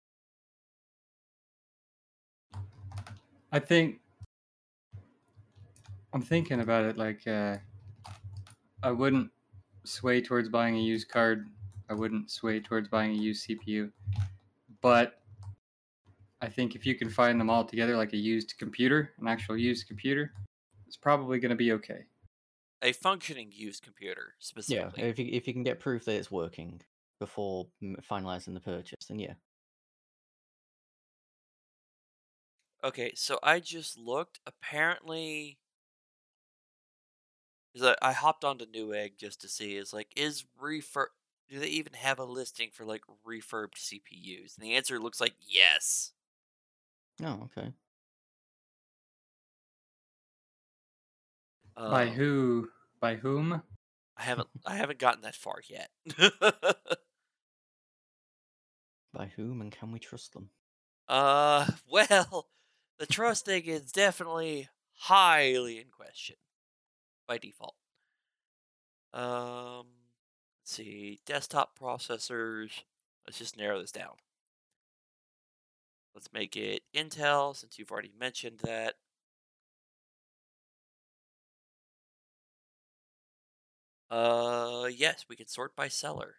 I think I'm thinking about it like uh, I wouldn't sway towards buying a used card. I wouldn't sway towards buying a used CPU. But I think if you can find them all together like a used computer, an actual used computer, it's probably going to be okay. A functioning used computer, specifically. Yeah, specifically. if you if you can get proof that it's working before finalizing the purchase, then yeah. Okay, so I just looked. Apparently, I, I hopped onto Newegg just to see. Is like, is refurb? Do they even have a listing for like refurbed CPUs? And the answer looks like yes. Oh, okay. By Um, who? By whom? I (laughs) haven't. I haven't gotten that far yet. By whom and can we trust them? (laughs) uh, (laughs) well, the trust thing is definitely highly in question by default. Um, let's see, desktop processors. Let's just narrow this down. Let's make it Intel, since you've already mentioned that. Uh, yes, we can sort by seller.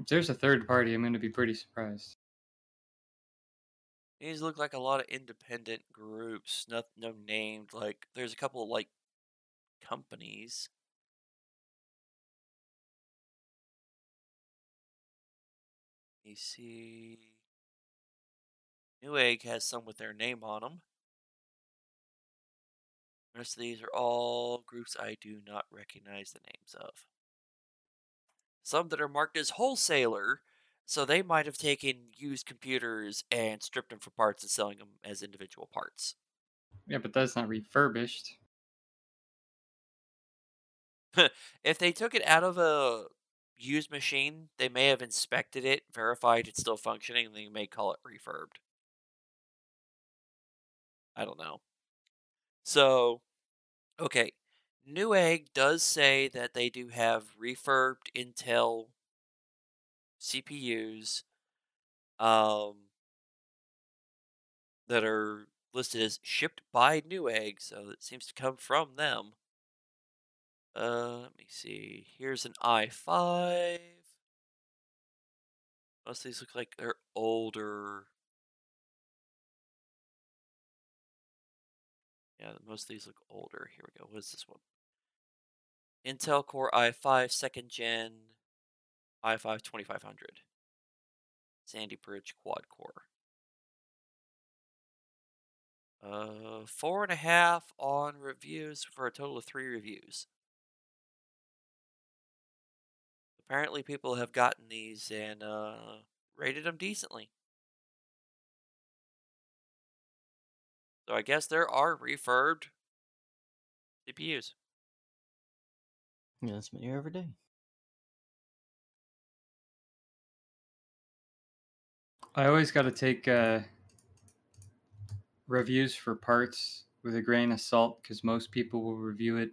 If there's a third party, I'm going to be pretty surprised. These look like a lot of independent groups, no, no named. Like, there's a couple of, like, companies. You see. Newegg has some with their name on them. The rest of these are all groups I do not recognize the names of. some that are marked as wholesaler, so they might have taken used computers and stripped them for parts and selling them as individual parts. Yeah, but that's not refurbished. (laughs) If they took it out of a used machine, they may have inspected it, verified it's still functioning, and they may call it refurbed. I don't know. So, okay. Newegg does say that they do have refurbed Intel CPUs um, that are listed as shipped by Newegg, so it seems to come from them. Uh, let me see. Here's an i5. Most of these look like they're older. Yeah, most of these look older. Here we go. What is this one? Intel Core i5 second gen i5 2500. Sandy Bridge quad core. Uh, four and a half on reviews for a total of three reviews. Apparently, people have gotten these and uh, rated them decently. So I guess there are refurbed CPUs. Yeah, that's what you every day. I always got to take uh, reviews for parts with a grain of salt because most people will review it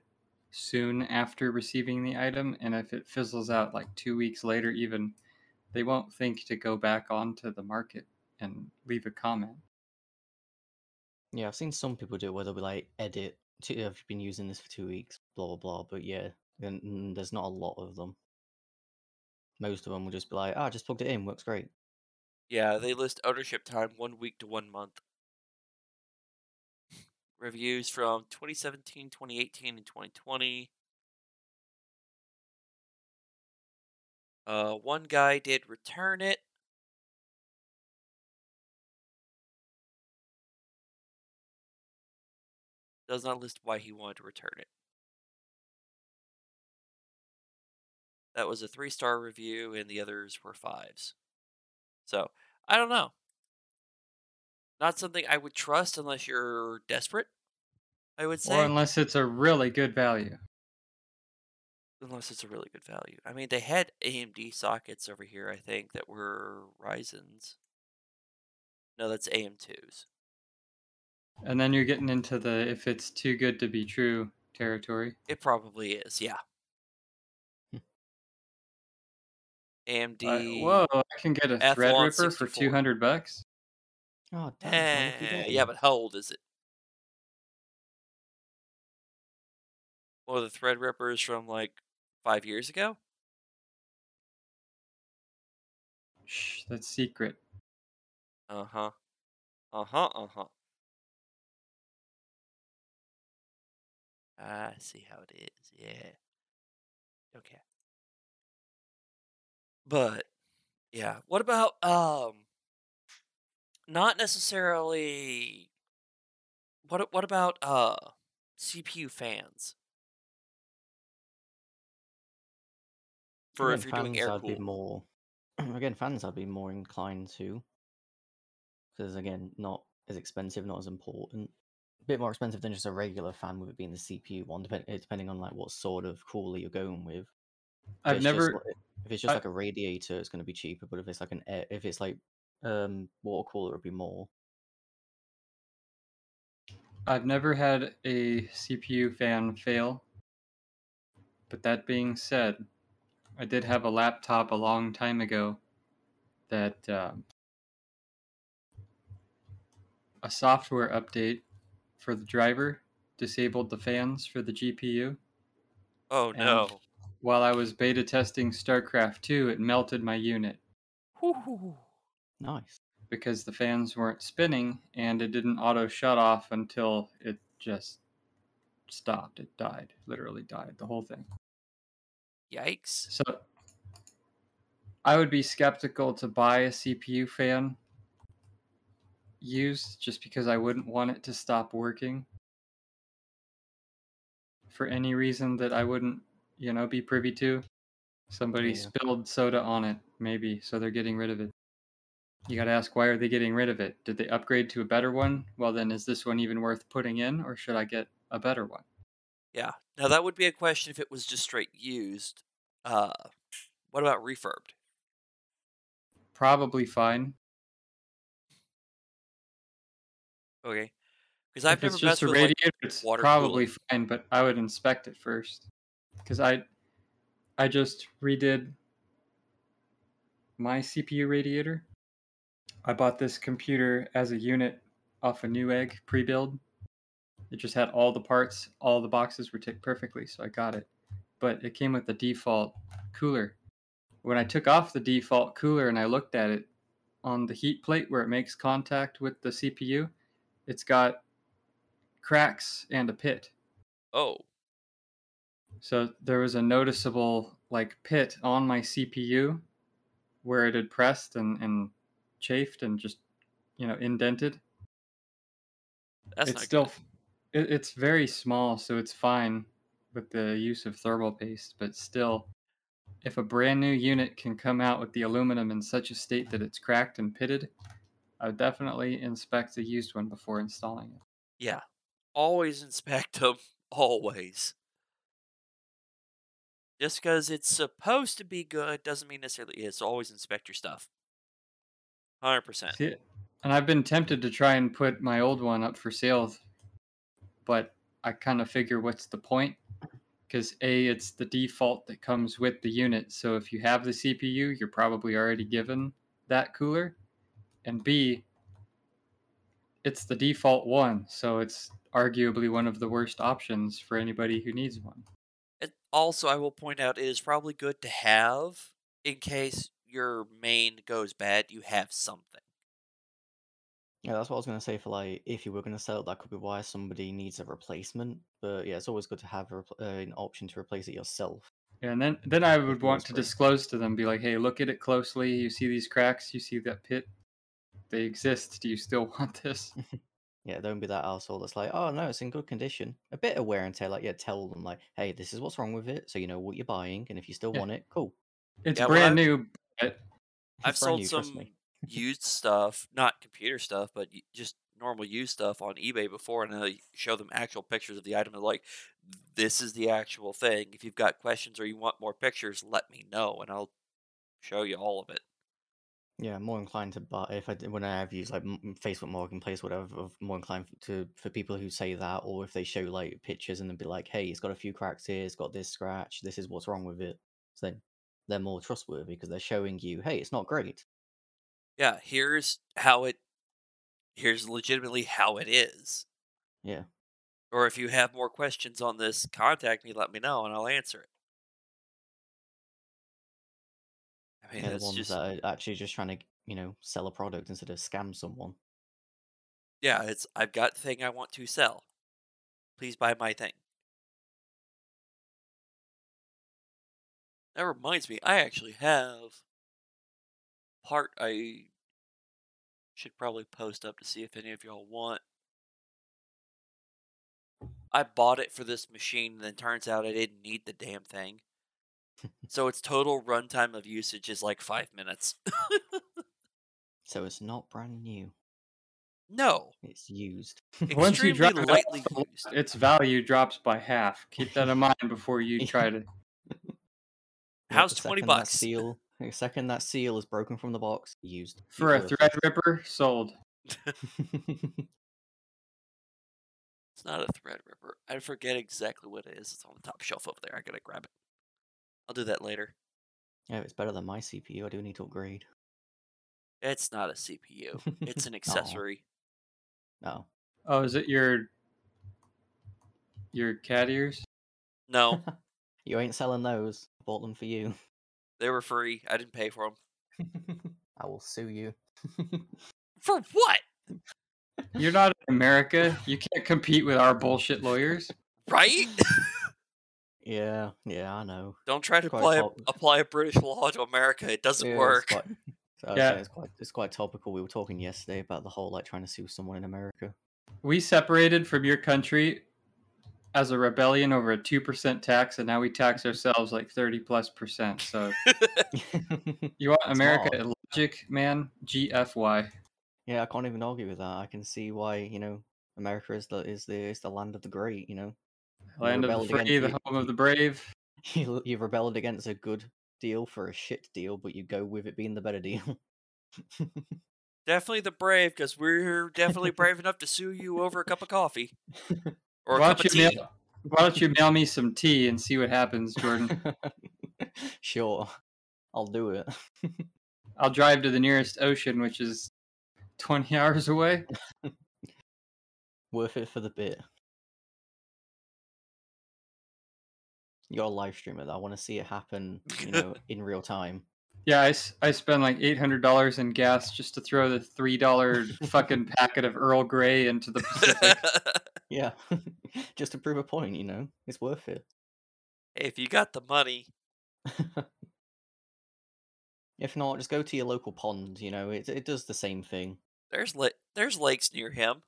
soon after receiving the item, and if it fizzles out like two weeks later, even they won't think to go back onto the market and leave a comment. Yeah, I've seen some people do it where they'll be like, edit, you been using this for two weeks, blah, blah, blah. But yeah, then mm, there's not a lot of them. Most of them will just be like, ah, oh, just plugged it in, works great. Yeah, they list ownership time one week to one month. (laughs) Reviews from 2017, 2018, and 2020. Uh, one guy did return it. Does not list why he wanted to return it. That was a three star review, and the others were fives. So, I don't know. Not something I would trust unless you're desperate, I would say. Or unless it's a really good value. Unless it's a really good value. I mean, they had AMD sockets over here, I think, that were Ryzen's. No, that's AM2s. And then you're getting into the if it's too good to be true territory. It probably is, yeah. AMD. I- whoa, I can get a Athlon Threadripper for 200 bucks. Oh, damn. how Eh, yeah, but how old is it? Well, the Threadripper is from like five years ago. Shh, that's secret. Uh huh. Uh huh. Uh huh. I see how it is. Yeah. Okay. But yeah, what about um not necessarily what what about uh CPU fans? For if you're doing air I'd be cool. more. (clears throat) Again, fans, I'd be more inclined to. Because again, not as expensive, not as important. A bit more expensive than just a regular fan, with it being the CPU one, depend- eh, depending on like what sort of cooler you're going with. I've it's never li- if it's just I- like a radiator, it's going to be cheaper. But if it's like an air, if it's like um water cooler, it'd be more. I've never had a CPU fan fail. But that being said, I did have a laptop a long time ago that um, a software update for the driver disabled the fans for the GPU. Oh no. While I was beta testing StarCraft 2, it melted my unit Whew. Nice. because the fans weren't spinning and it didn't auto shut off until it just stopped. It died, literally died, the whole thing. Yikes. So I would be skeptical to buy a CPU fan used just because I wouldn't want it to stop working for any reason that I wouldn't, you know, be privy to. Somebody Yeah. spilled soda on it, maybe, so they're getting rid of it. You got to ask why are they getting rid of it? Did they upgrade to a better one? Well, then is this one even worth putting in, or should I get a better one? Yeah. Now that would be a question if it was just straight used. Uh, what about refurbed? Probably fine. Okay. Because I've if never it's just messed a with like, radiator, it's probably cooling. fine, but I would inspect it first. Because I, I just redid my CPU radiator. I bought this computer as a unit off a Newegg pre-build. It just had all the parts, all the boxes were ticked perfectly, so I got it. But it came with the default cooler. When I took off the default cooler and I looked at it on the heat plate where it makes contact with the CPU, it's got cracks and a pit. oh, So there was a noticeable like pit on my CPU where it had pressed and, and chafed and just you know indented. that's it's still it, it's very small, so it's fine with the use of thermal paste, but still if a brand new unit can come out with the aluminum in such a state that it's cracked and pitted, I would definitely inspect a used one before installing it. Yeah. Always inspect them. (laughs) Always. Just because it's supposed to be good doesn't mean necessarily it is. Always inspect your stuff. 100%. See, and I've been tempted to try and put my old one up for sale, but I kind of figure what's the point? Because A, it's the default that comes with the unit. So if you have the CPU, you're probably already given that cooler. And B, it's the default one. So it's arguably one of the worst options for anybody who needs one. It, also, I will point out it is probably good to have in case your main goes bad, you have something. Yeah, that's what I was gonna say. For like, if you were gonna sell it, that could be why somebody needs a replacement. But yeah, it's always good to have a, uh, an option to replace it yourself. Yeah, and then, then I would want to disclose to them, be like, hey, look at it closely. You see these cracks? You see that pit? They exist. Do you still (laughs) want this? (laughs) Yeah, don't be that asshole that's like, oh no, it's in good condition. A bit of wear and tear, like yeah, tell them like, hey, this is what's wrong with it, so you know what you're buying, and if you still Yeah. want it, cool. It's Yeah, well, brand I've- new, but I've brand sold new, some used stuff, not computer stuff, but just normal used stuff on eBay before, and I show them actual pictures of the item. And like, this is the actual thing. If you've got questions or you want more pictures, let me know, and I'll show you all of it. Yeah, I'm more inclined to buy if I when I have used like Facebook Marketplace, whatever. more inclined to for people who say that, or if they show like pictures and then be like, hey, it's got a few cracks here, it's got this scratch, this is what's wrong with it. So then they're more trustworthy because they're showing you, hey, it's not great. Yeah, here's how it. Here's legitimately how it is. Yeah. Or if you have more questions on this, contact me. Let me know, and I'll answer it. I mean, They're the ones just that are actually just trying to, you know, sell a product instead of scam someone. yeah. It's I've got the thing I want to sell. Please buy my thing. That reminds me, I actually have part I should probably post up to see if any of y'all want. I bought it for this machine, and then turns out I didn't need the damn thing. So its total runtime of usage is like five minutes. So it's not brand new. no, It's used. (laughs) once you drop it lightly the list, used. its value drops by half. Keep that in mind before you (laughs) try to. (laughs) How's twenty 20 second bucks? Seal, the second that seal is broken from the box, used. For a thread ripper. Sold. It's not a Threadripper. I forget exactly what it is. It's on the top shelf over there. I gotta grab it. I'll do that later. yeah, it's better than my CPU. I do need to upgrade. It's not a CPU. It's an (laughs) accessory. no. Oh, is it your your cat ears? No, (laughs) you ain't selling those. I bought them for you. they were free. I didn't pay for them. (laughs) I will sue you. For what? You're not in America. You can't compete with our bullshit lawyers. Right? Yeah, yeah, I know. Don't try to apply a, top- apply a British law to America. It doesn't Yeah, it's work. quite- (laughs) Yeah. it's quite it's quite topical. We were talking yesterday about the whole like trying to sue someone in America. We separated from your country as a rebellion over a two percent tax, and now we tax ourselves like thirty plus percent. So (laughs) (laughs) you want America Smart. logic, man? GFY. yeah, I can't even argue with that. I can see why you know America is the is the is the land of the great. You know, You Land of the free, the home of the brave. (laughs) you you rebelled against a good deal for a shit deal, but you go with it being the better deal. (laughs) definitely the brave, because we're definitely brave enough to sue you over a cup of coffee (laughs) or a Why cup don't of you tea. mail? Why don't you mail me some tea and see what happens, Jordan? sure, I'll do it. I'll drive to the nearest ocean, which is twenty hours away. Worth it for the bit. You got a live streamer. it. I want to see it happen, you (laughs) know, in real time. Yeah, I, I spend like eight hundred dollars in gas just to throw the three dollar fucking (laughs) packet of Earl Grey into the Pacific. (laughs) Yeah, just to prove a point, you know, it's worth it. Hey, if you got the money, If not, just go to your local pond. You know, it it does the same thing. there's la- there's lakes near him.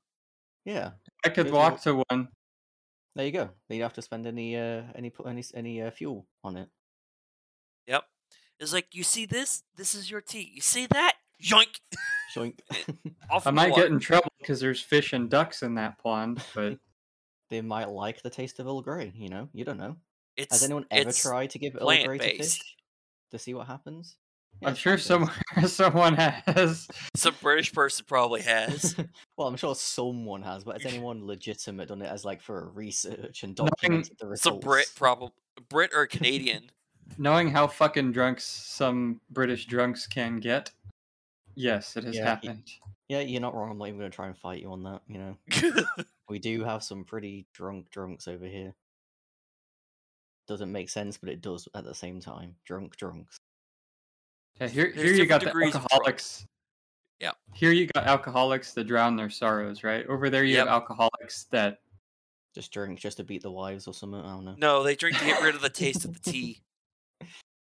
Yeah, I could There's walk to one. There you go. You don't have to spend any uh any pu- any any uh, fuel on it. Yep. It's like you see this. This is your tea. You see that? Yoink! Shoink. (laughs) (laughs) Off I in the might get in trouble because there's fish and ducks in that pond, but (laughs) they might like the taste of Earl Grey. You know, you don't know. It's Has anyone ever tried to give Earl Grey to fish to see what happens? Yeah, I'm sure plant-based. someone (laughs) someone has. Some British person probably has. (laughs) well, I'm sure someone has, but has anyone legitimate done it as like for research and Knowing documented the results? Some Brit, probably Brit or Canadian. (laughs) Knowing how fucking drunks some British drunks can get, yes, it has Yeah, y- happened. Yeah, you're not wrong. I'm not even going to try and fight you on that. You know, we do have some pretty drunk drunks over here. Doesn't make sense, but it does at the same time. Drunk drunks. Yeah, here, here you got the degrees of drunk. alcoholics. Yeah. Here you got alcoholics that drown their sorrows, right? Over there you Yep. have alcoholics that Just drink just to beat the wives or something. I don't know. no, they drink to get rid of the taste of the (laughs) tea.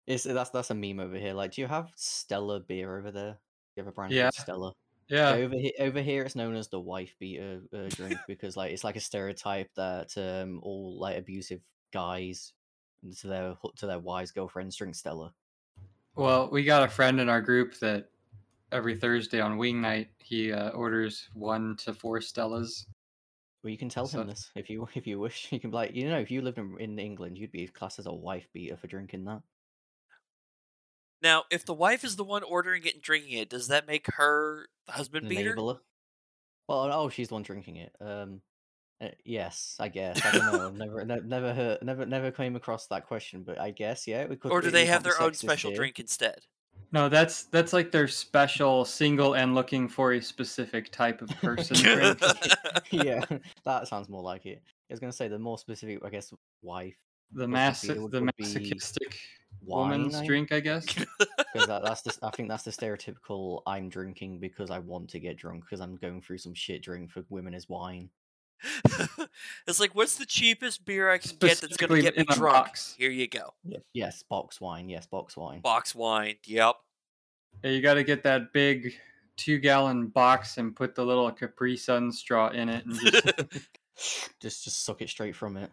It's that's that's a meme over here. Like, do you have Stella beer over there? Do you have a brand Yeah. called Stella? yeah. over here, over here, it's known as the wife beater uh, drink (laughs) because like it's like a stereotype that um all like abusive guys to their to their wives girlfriends drink Stella. Well, we got a friend in our group that every Thursday on wing night he uh, orders one to four Stellas. Well, you can tell So- him this if you (laughs) if you wish. You can be like, you know, if you lived in, in England, you'd be classed as a wife beater for drinking that. Now, if the wife is the one ordering it and drinking it, does that make her the husband beater? Enabler. Well, oh, she's the one drinking it. Um, uh, yes, I guess. I don't know. Never, (laughs) ne- never heard, never, never came across that question, but I guess yeah. We could, Or do they we have their own special here. drink instead? No, that's that's like their special single and looking for a specific type of person drink. (laughs) (laughs) yeah, that sounds more like it. I was gonna say the more specific, I guess, wife The What's mass the the masochistic wine. woman's I- drink, I guess. because that, that's the, I think that's the stereotypical. I'm drinking because I want to get drunk because I'm going through some shit drink for women is wine. (laughs) it's like, what's the cheapest beer I can get that's going to get me drunk? box. Here you go. Yep. Yes, box wine. Yes, box wine. Box wine. Yep. Yeah, you got to get that big two gallon box and put the little Capri Sun straw in it, and just (laughs) (laughs) just just suck it straight from it.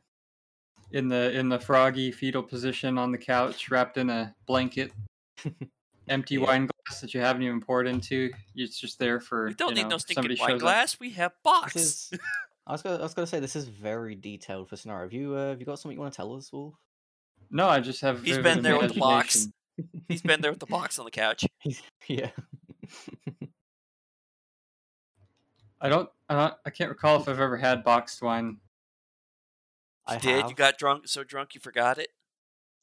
in the in the froggy fetal position on the couch, wrapped in a blanket, empty Yeah. wine glass that you haven't even poured into. It's just there for we don't you need know, no somebody stinking wine shows up. glass. We have box. This is. I was gonna, I was gonna say this is very detailed for scenario. Have you uh, have you got something you want to tell us, Wolf? No, I just have. He's vivid been there with the box. He's been there with the box (laughs) on the couch. He's, yeah. (laughs) I don't, I don't. I can't recall if I've ever had boxed wine. I You did. have. You got drunk, so drunk you forgot it.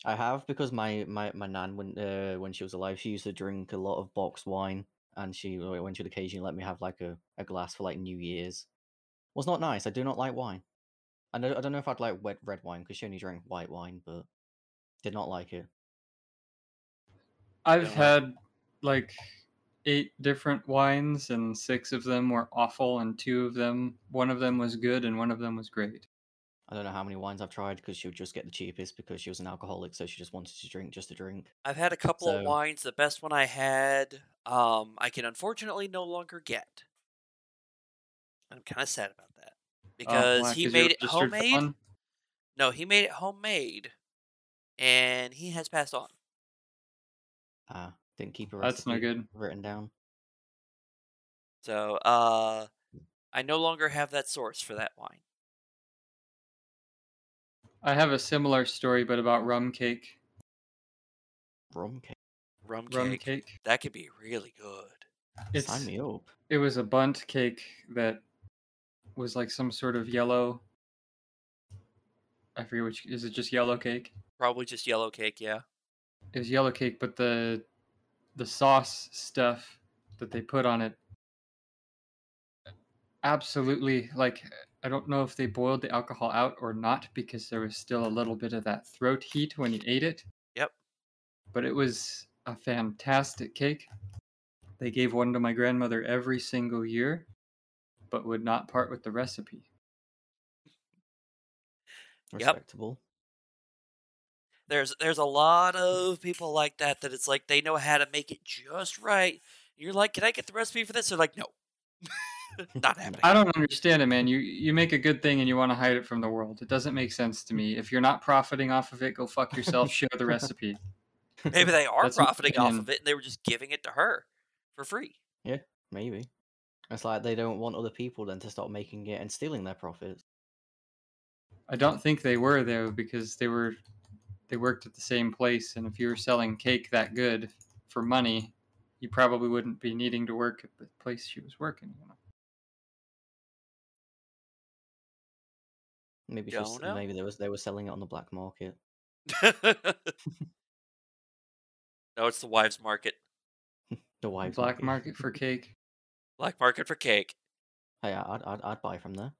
I have because my my my nan when uh, when she was alive she used to drink a lot of boxed wine and she uh, when she would occasionally let me have like a, a glass for like New Year's. Was not nice. I do not like wine. I know I don't know if I'd like wet red wine because she only drank white wine, but did not like it. I've had like eight different wines, and six of them were awful, and two of them, one of them was good, and one of them was great. I don't know how many wines I've tried because she would just get the cheapest because she was an alcoholic, so she just wanted to drink just to drink. I've had a couple of wines. The best one I had, um, I can unfortunately no longer get. I'm kind of sad about that Oh, because why? he 'Cause you're made it homemade. felon? No, he made it homemade, and he has passed on. Ah, didn't keep a That's no good. written down. So, uh, I no longer have that source for that wine. I have a similar story, but about rum cake. Rum cake. Rum cake. Rum cake. That could be really good. It's Sign me up. it was a Bundt cake that was like some sort of yellow. I forget which. Is it just yellow cake? Probably just yellow cake, yeah. It was yellow cake, but the the sauce stuff that they put on it absolutely like I don't know if they boiled the alcohol out or not because there was still a little bit of that throat heat when you ate it. Yep. But it was a fantastic cake. They gave one to my grandmother every single year, but would not part with the recipe. Respectable. There's there's a lot of people like that that it's like they know how to make it just right. You're like, can I get the recipe for this? They're like, no, (laughs) not happening. I don't understand it, man. You you make a good thing and you want to hide it from the world. It doesn't make sense to me. If you're not profiting off of it, go fuck yourself. share the (laughs) recipe. Maybe they are That's my profiting off of it and they were just giving it to her for free. Yeah, maybe. It's like they don't want other people then to start making it and stealing their profits. I don't think they were though because they were they worked at the same place and if you were selling cake that good for money, you probably wouldn't be needing to work at the place she was working, you know. Maybe it's just maybe they was they were selling it on the black market. (laughs) no, it's the wives' market. (laughs) The wives Black market for (laughs) cake. Black market for cake. Oh, hey, I'd, I'd I'd buy from there.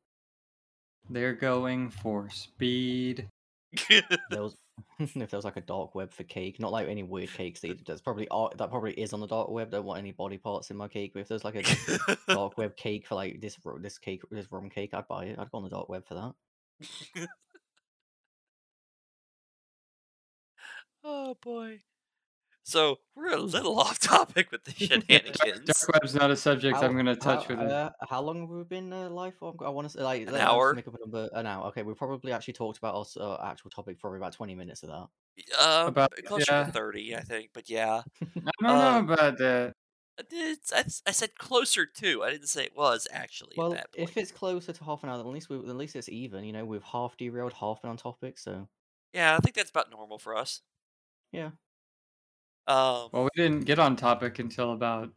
They're going for speed. (laughs) There was (laughs) if there was like a dark web for cake, not like any weird cakes that you- (laughs) that's probably ar- that probably is on the dark web. Don't want any body parts in my cake. But if there's like a dark web cake for like this this cake this rum cake, I'd buy it. I'd go on the dark web for that. oh boy. So we're a little (laughs) off topic with the (laughs) shenanigans. Dark web's not a subject How- I'm going to touch how, with it. uh, how long have we been uh, live for? I want to say like An let- hour? Make up a number. An hour. Okay, we probably actually talked about our uh, actual topic for about twenty minutes of that. Um, About- closer yeah. to thirty, I think. But yeah, I don't um, know about that. it's, I, I said closer to. I didn't say it was actually. Well, at that point. if it's closer to half an hour, then at least we, at least it's even. You know, we've half derailed, half been on topic. So yeah, I think that's about normal for us. yeah. Um, Well, we didn't get on topic until about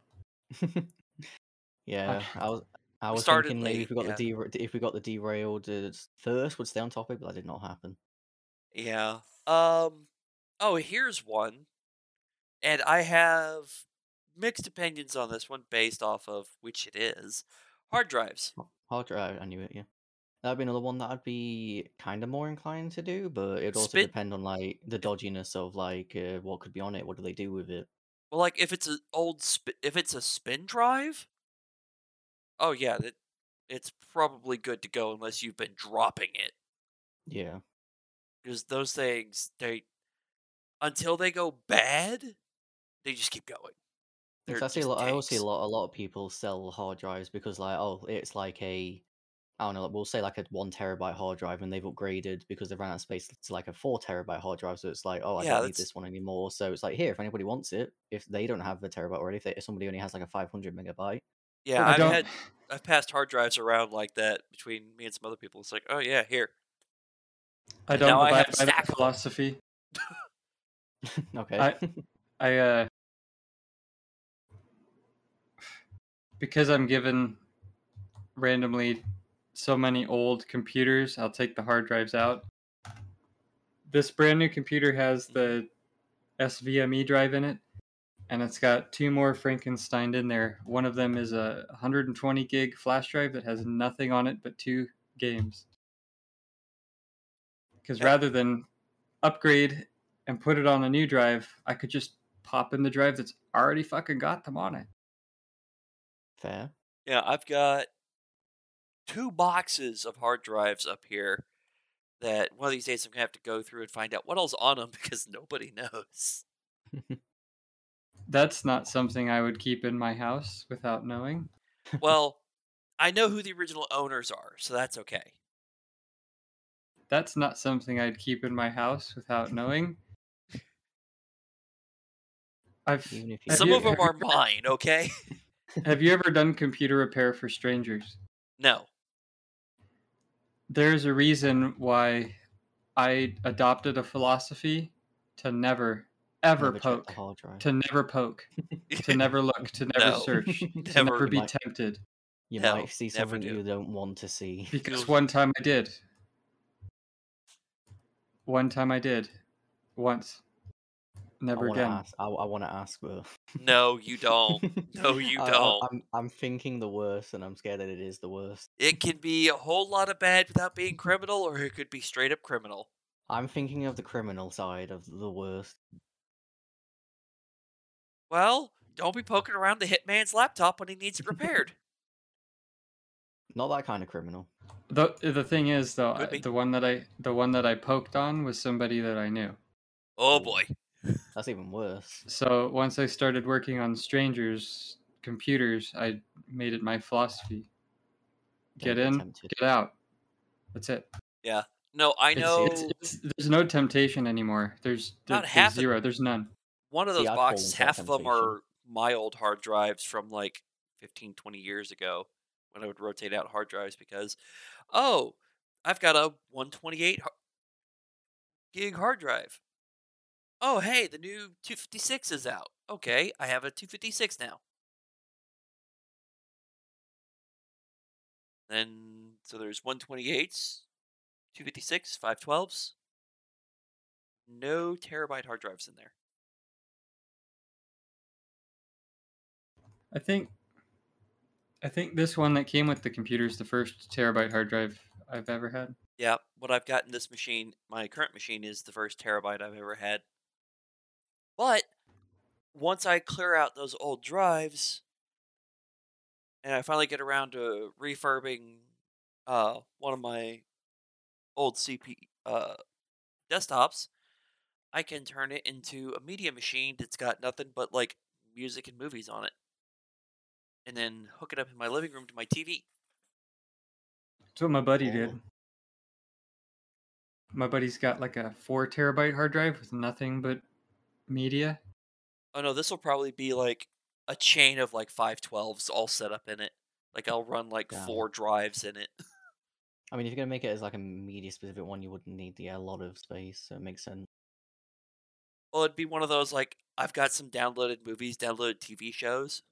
(laughs) yeah, I was. I was started thinking maybe if we late, got the dera- if we got the derailed uh, first, would stay on topic, but that did not happen. Yeah. Um. Oh, here's one, and I have mixed opinions on this one based off of which it is. Hard drives. Hard drive, I knew it. Yeah, that'd be another one that I'd be kind of more inclined to do, but it'd also depend on like the dodginess of like uh, what could be on it. What do they do with it? Well, like if it's an old sp- if it's a spin drive. Oh yeah, that it's probably good to go unless you've been dropping it Yeah, because those things they until they go bad, they just keep going. They're I see a lot. I always see a lot. A lot of people sell hard drives because like, oh, it's like a, I don't know. We'll say like a one terabyte hard drive, and they've upgraded because they've run out of space to like a four terabyte hard drive. So it's like, oh, I Yeah, don't need this one anymore. So it's like here, if anybody wants it, if they don't have a terabyte already, if, they, if somebody only has like a five hundred megabyte, Yeah, I've don't- had I've passed hard drives around like that between me and some other people. It's like, oh yeah, here. I And don't now I abide have a by that philosophy. (laughs) (laughs) okay. I- (laughs) I uh because I'm given randomly so many old computers, I'll take the hard drives out. This brand new computer has the NVMe drive in it, and it's got two more Frankenstein in there. One of them is a 120 gig flash drive that has nothing on it but two games. Because rather than upgrade and put it on a new drive, I could just pop in the drive that's already fucking got them on it. Fair. Yeah, I've got two boxes of hard drives up here that one of these days I'm gonna have to go through and find out what else on them (laughs) because nobody knows. (laughs) That's not something I would keep in my house without knowing. (laughs) well, I know who the original owners are, so that's okay. that's not something I'd keep in my house without knowing. I've Even if you Have Some of them have are mine, okay? have you ever done computer repair for strangers? No. There's a reason why I adopted a philosophy to never ever never poke, the hard drive. to never poke, to never look, to (laughs) never No. search, (laughs) to Never. never be Might- tempted. You No, might see never something do. you don't want to see. Because one time I did. One time I did. Once. Never I again. Ask, I, I want to ask, but No, you don't. (laughs) No, you I- I- don't. I'm, I'm thinking the worst, and I'm scared that it is the worst. It can be a whole lot of bad without being criminal, or it could be straight up criminal. I'm thinking of the criminal side of the worst. Well, don't be poking around the hitman's laptop when he needs it repaired. (laughs) Not that kind of criminal. The the thing is though, I- the one that I the one that I poked on was somebody that I knew. Oh boy. That's even worse. So once I started working on strangers computers, I made it my philosophy. Don't Get in, tempted. get out. That's it. Yeah. No, I It's- know it's, it's, there's no temptation anymore. There's, there- About there's half of- zero. There's none. one of those I've boxes, half of them are my old hard drives from like 15, 20 years ago when I would rotate out hard drives because, oh, I've got a 128 gig hard drive. Oh, hey, the new 256 is out. Okay, I have a 256 now. Then, so there's 128s, 256, 512s. No terabyte hard drives in there. I think I think this one that came with the computer is the first terabyte hard drive I've ever had. Yeah, what I've got in this machine, my current machine, is the first terabyte I've ever had. But once I clear out those old drives, and I finally get around to refurbing uh, one of my old CP uh, desktops, I can turn it into a media machine that's got nothing but like music and movies on it, and then hook it up in my living room to my TV. That's what my buddy did. Oh. My buddy's got like a four terabyte hard drive with nothing but media. Oh no, this will probably be like a chain of like 512s all set up in it. Like I'll run like Damn. four drives in it. I mean, if you're gonna make it as like a media specific one, you wouldn't need the a lot of space, so it makes sense. Well, it'd be one of those like I've got some downloaded movies, downloaded TV shows.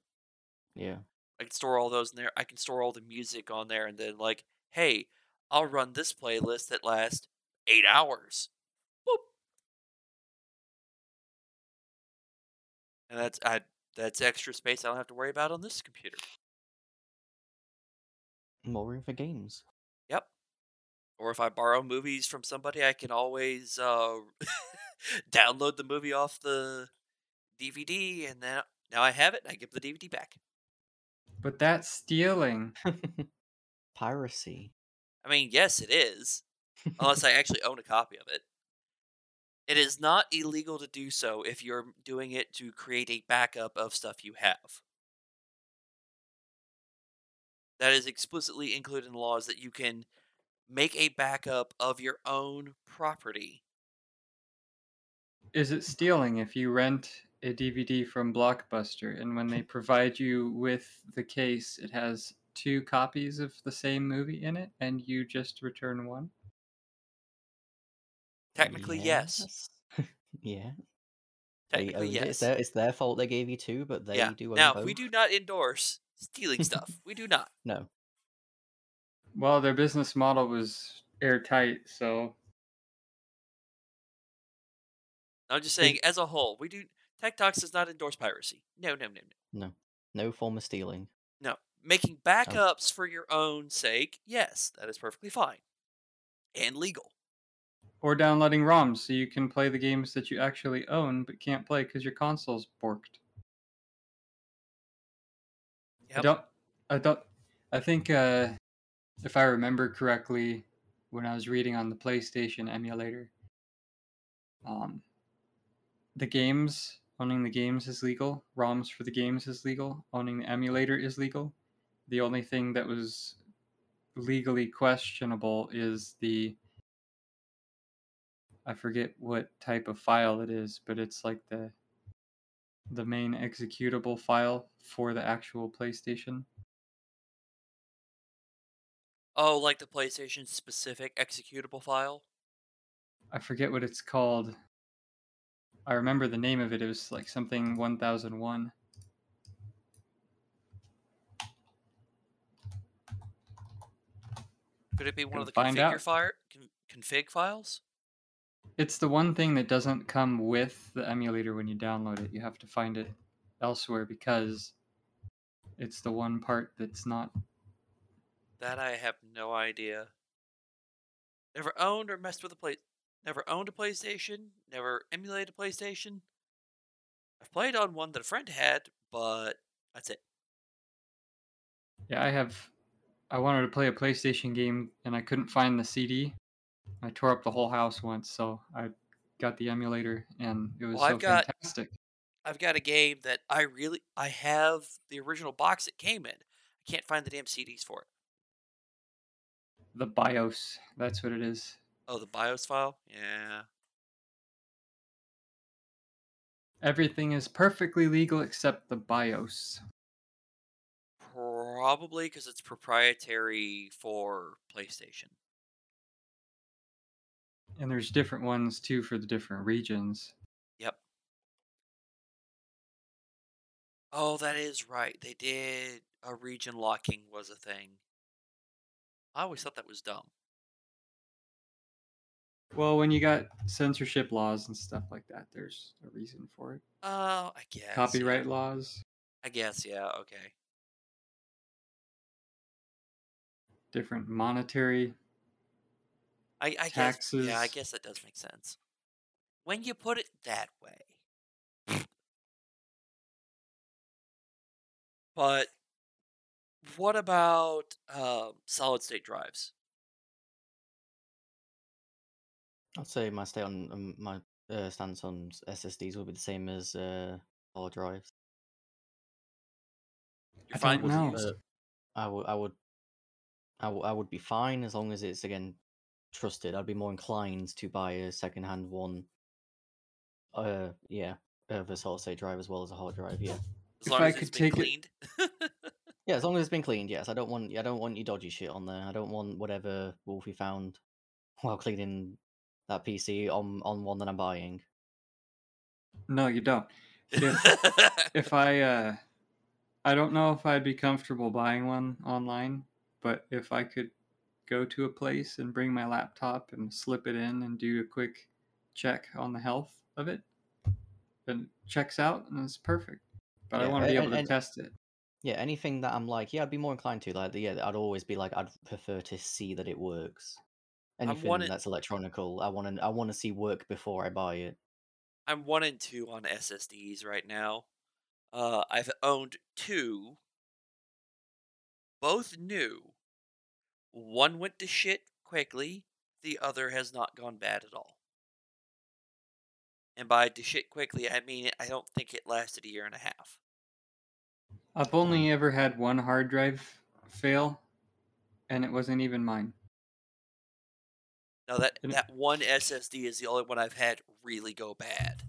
Yeah. I can store all those in there. I can store all the music on there, and then like, hey, I'll run this playlist that lasts eight hours. And that's I that's extra space I don't have to worry about on this computer. More room for games. Yep. Or if I borrow movies from somebody, I can always uh, (laughs) download the movie off the DVD, and then now I have it. And I give the DVD back. But that's stealing. (laughs) Piracy. I mean, yes, it is, unless I actually own a copy of it. It is not illegal to do so if you're doing it to create a backup of stuff you have. That is explicitly included in the laws that you can make a backup of your own property. Is it stealing if you rent a DVD from Blockbuster and when they (laughs) provide you with the case, it has two copies of the same movie in it and you just return one? Technically, yes. (laughs) yeah. Technically, owned it. It's yes. their, it's their fault they gave you two, but they yeah. do Now, both. we do not endorse stealing (laughs) stuff. We do not. No. Well, their business model was airtight, so I'm just saying, as a whole, we do. Tech Talks does not endorse piracy. No, no, no, no. No. No form of stealing. No. Making oh. backups for your own sake, yes, that is perfectly fine. And legal. Or downloading ROMs so you can play the games that you actually own but can't play because your console's borked. I don't. I don't. I think uh, if I remember correctly, when I was reading on the PlayStation emulator, um, the games owning the games is legal. ROMs for the games is legal. Owning the emulator is legal. The only thing that was legally questionable is the I forget what type of file it is, but it's like the the main executable file for the actual PlayStation. Oh, like the PlayStation specific executable file? I forget what it's called. I remember the name of it. It was like something 1001. Could it be one Can of the configure fire con- config files? It's the one thing that doesn't come with the emulator when you download it. You have to find it elsewhere because it's the one part that's not. That I have no idea. Never owned or messed with a play. Never owned a PlayStation. Never emulated a PlayStation. I've played on one that a friend had, but that's it. Yeah, I have. I wanted to play a PlayStation game and I couldn't find the CD. I tore up the whole house once, so I got the emulator and it was Well, so I've got- fantastic. I've got a game that I really I have the original box it came in. I can't find the damn CDs for it. The BIOS, that's what it is. Oh, the BIOS file? Yeah. Everything is perfectly legal except the BIOS. Probably because it's proprietary for PlayStation. And there's different ones too for the different regions. Yep. Oh, that is right. They did a region locking was a thing. I always thought that was dumb. Well, when you got censorship laws and stuff like that, there's a reason for it. Oh, I guess. Copyright yeah. laws, I guess, yeah, okay. different monetary. I, I guess yeah, I guess that does make sense. When you put it that way. but what about um, solid state drives? I'd say my stay on um, my uh, stance on SSDs will be the same as uh, hard drives. You're I fine with know. Uh, I would, I would, I would, I would be fine as long as it's again trusted. I'd be more inclined to buy a second-hand one. Uh, yeah, of a solid state drive as well as a hard drive. Yeah, As if long I as it's could been take it- (laughs) yeah, as long as it's been cleaned. Yes, I don't want, I don't want your dodgy shit on there. I don't want whatever Wolfie found while cleaning that PC on on one that I'm buying. No, you don't. If (laughs) if I uh I don't know if I'd be comfortable buying one online, but if I could go to a place and bring my laptop and slip it in and do a quick check on the health of it, And it checks out and it's perfect. But I want to be a- able to and- test it. Yeah, anything that I'm like, yeah, I'd be more inclined to. Like, yeah, I'd always be like, I'd prefer to see that it works. I'm Anything one in- that's electronical, I want to, I want to see work before I buy it. I'm one and two on SSDs right now. Uh, I've owned two, both new. One went to shit quickly, the other has not gone bad at all. And by to shit quickly, I mean I don't think it lasted a year and a half. I've only ever had one hard drive fail, and it wasn't even mine. Now that And that one SSD is the only one I've had really go bad.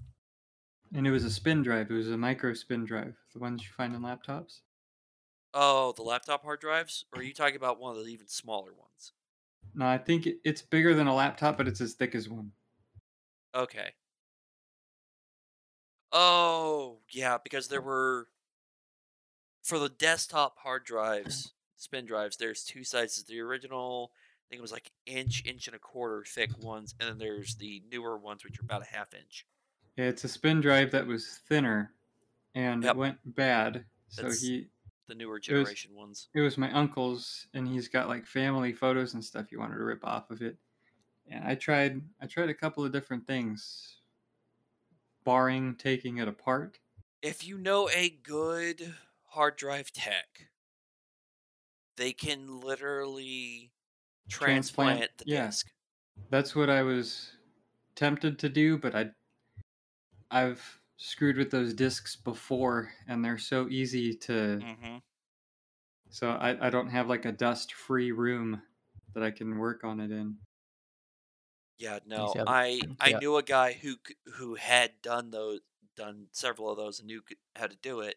And it was a spin drive. It was a micro spin drive, the ones you find in laptops. Oh, the laptop hard drives? Or are you talking about one of the even smaller ones? No, I think it's bigger than a laptop, but it's as thick as one. Okay. Oh, yeah, because there were for the desktop hard mm. drives, spin drives, there's two sizes. The original, I think it was like inch, inch and a quarter thick ones, and then there's the newer ones which are about a half inch. Yeah, it's a spin drive that was thinner, and Yep. went bad. So That's- he, The newer generation ones. it was my uncle's, and he's got like family photos and stuff he wanted to rip off of it. And I tried, I tried a couple of different things, barring taking it apart. If you know a good hard drive tech, they can literally Transplant, transplant the yeah. disk. That's what I was tempted to do, but I, I've screwed with those discs before, and they're so easy to. Mm-hmm. So I, I don't have like a dust free room that I can work on it in. Yeah, no, I I yeah. knew a guy who who had done those, done several of those, and knew how to do it.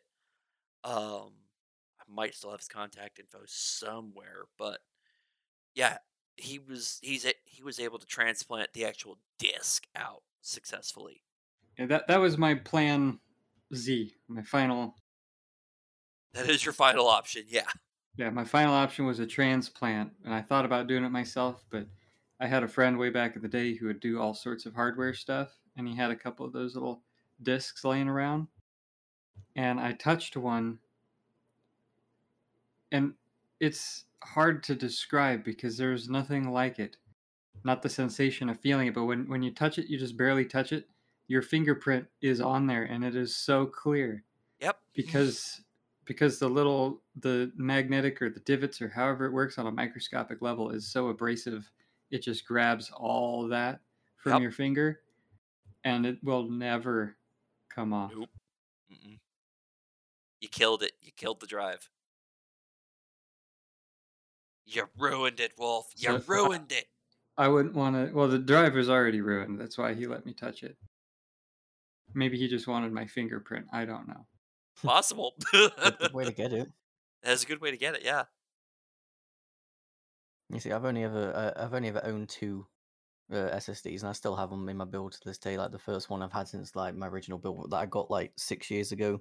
Um, I might still have his contact info somewhere, but yeah, he was he's he was able to transplant the actual disc out successfully. Yeah, that that was my plan Z. My final That is your final option, yeah. yeah, my final option was a transplant, and I thought about doing it myself, but I had a friend way back in the day who would do all sorts of hardware stuff, and he had a couple of those little discs laying around, and I touched one, and it's hard to describe because there's nothing like it. Not the sensation of feeling it, but when when you touch it, you just barely touch it. Your fingerprint is on there, and it is so clear Yep. because because the little the magnetic or the divots or however it works on a microscopic level is so abrasive it just grabs all that from Yep. your finger and it will never come off Nope. Mm-mm. You killed it. You killed the drive. You ruined it, Wolf. You So, (laughs) ruined it. i wouldn't want to well the driver's already ruined that's why he let me touch it maybe he just wanted my fingerprint i don't know Possible. (laughs) Good, good way to get it. That's a good way to get it. Yeah. You see, I've only ever uh, I've only ever owned two uh, SSDs, and I still have them in my build to this day. Like the first one I've had since like my original build that I got like six years ago.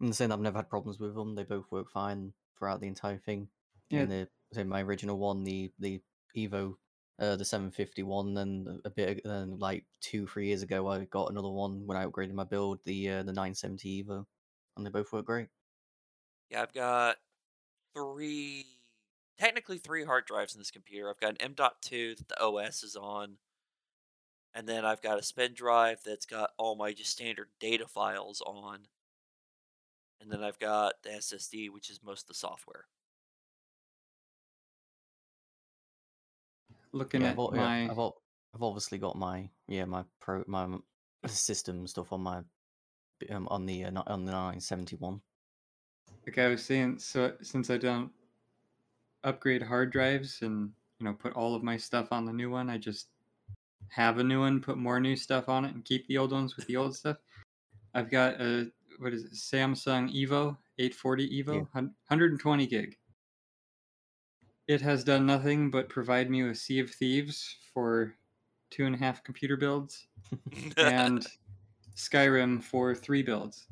And saying that I've never had problems with them. They both work fine throughout the entire thing. Yeah. And the so my original one, the the Evo, uh, the 751, then a bit then like two three years ago I got another one when I upgraded my build, the uh, the 970 Evo, and they both work great. Yeah, I've got three, technically three hard drives in this computer. I've got an M.2 that the OS is on, and then I've got a spin drive that's got all my just standard data files on, and then I've got the SSD, which is most of the software. Looking yeah, at I've, my yeah, I've, I've obviously got my yeah my pro my system stuff on my um, on the uh, on the 971. like I was saying, so since I don't upgrade hard drives and you know put all of my stuff on the new one, I just have a new one, put more new stuff on it, and keep the old ones with the old stuff. I've got a what is it, Samsung Evo 840 Evo, Yeah. hun- 120 gig. It has done nothing but provide me with Sea of Thieves for two and a half computer builds (laughs) and Skyrim for three builds.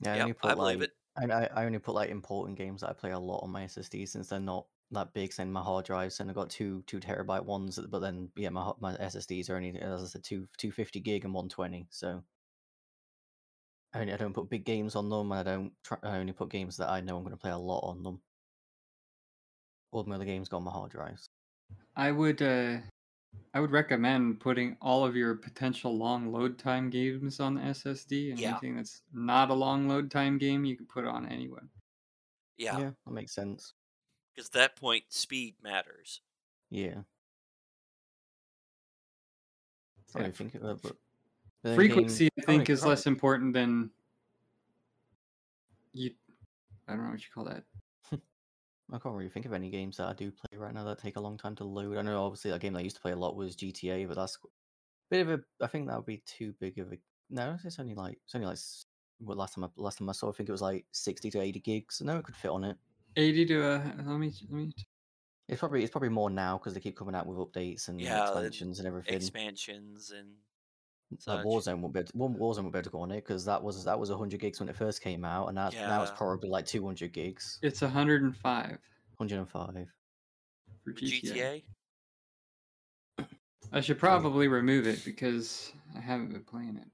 Yeah, I only put I believe like it. I, I I only put like important games that I play a lot on my SSD since they're not that big. Send my hard drives and I've got two two terabyte ones, but then yeah, my my SSDs are only as I said two two fifty gig and one twenty. So I only, I don't put big games on them, and I don't try, I only put games that I know I'm going to play a lot on them. All my other games go on my hard drives. I would uh, I would recommend putting all of your potential long load time games on the SSD, and Yeah. anything that's not a long load time game you can put on anyone. Yeah, yeah, that makes sense. because at that point, speed matters. Yeah. I Yeah, don't think of it, but but then Frequency, game- I think, is probably- less important than you. I don't know what you call that. (laughs) I can't really think of any games that I do play right now that take a long time to load. I know obviously a game that I used to play a lot was GTA, but that's qu- bit of a. I think that would be too big of a. No, it's only like it's only like s- what last time I last time I saw I think it was like sixty to eighty gigs. So no, it could fit on it. Eighty to a. Let me. Let me. It's probably it's probably more now because they keep coming out with updates and Yeah, and expansions and everything. Expansions and like. Warzone won't be able to, War- Warzone won't be able to go on it because that was that was hundred gigs when it first came out, and that's now it's probably like two hundred gigs, It's 105. 105 for GTA. GTA. I should probably remove it because I haven't been playing it.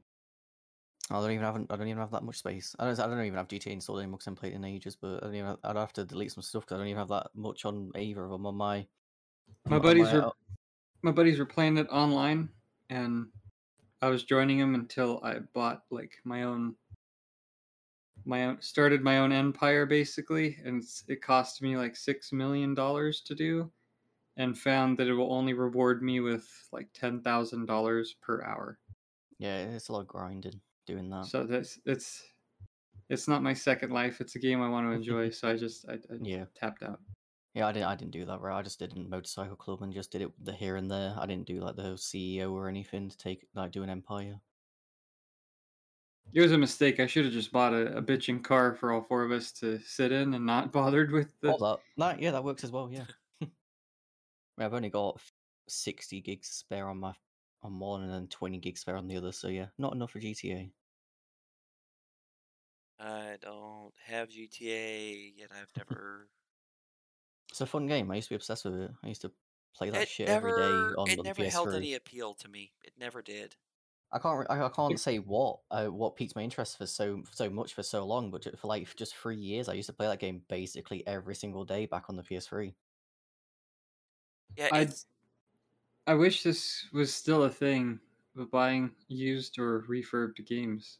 I don't even have I don't even have that much space. I don't I don't even have GTA installed anymore because I haven't played it in ages. But I don't even have, I'd have to delete some stuff because I don't even have that much on either of them on my. My on buddies my- were my buddies were playing it online, and I was joining them until I bought like my own my own started my own empire basically, and it cost me like six million dollars to do, and found that it will only reward me with like ten thousand dollars per hour. Yeah, it's a lot of grinding doing that. So that's it's it's not my second life. It's a game I want to (laughs) enjoy, so I just I, I Yeah. tapped out. Yeah, I didn't. I didn't do that. Right, I just did a motorcycle club and just did it the here and there. I didn't do like the CEO or anything to take like do an empire. It was a mistake. I should have just bought a, a bitching car for all four of us to sit in and not (laughs) bothered with the. All that, that yeah, that works as well. Yeah, (laughs) I've only got sixty gigs spare on my on one and then twenty gigs spare on the other. So yeah, not enough for GTA. I don't have GTA yet. I've never. It's a fun game. I used to be obsessed with it. I used to play that it shit never. every day on it the It never held PS3. any appeal to me. It never did. I can't. I, I can't say what uh, what piqued my interest for so so much for so long, but for like just three years, I used to play that game basically every single day back on the PS3. Yeah, I- I wish this was still a thing of buying used or refurbed games.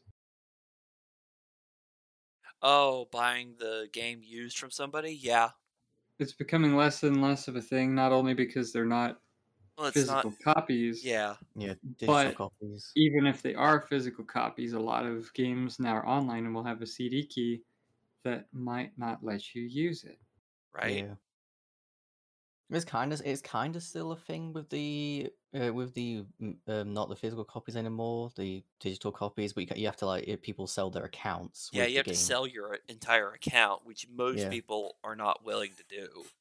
oh, buying the game used from somebody. Yeah, It's becoming less and less of a thing, not only because they're not well, it's physical not. copies. Yeah, Yeah, digital But- copies. Even if they are physical copies, a lot of games now are online and will have a CD key that might not let you use it. right. Yeah. It's kind of it's kind of still a thing with the uh, with the mm, um, not the physical copies anymore, the digital copies. But you, you have to like if people sell their accounts. Yeah, you have to sell your entire account, which most Yeah. people are not willing to do.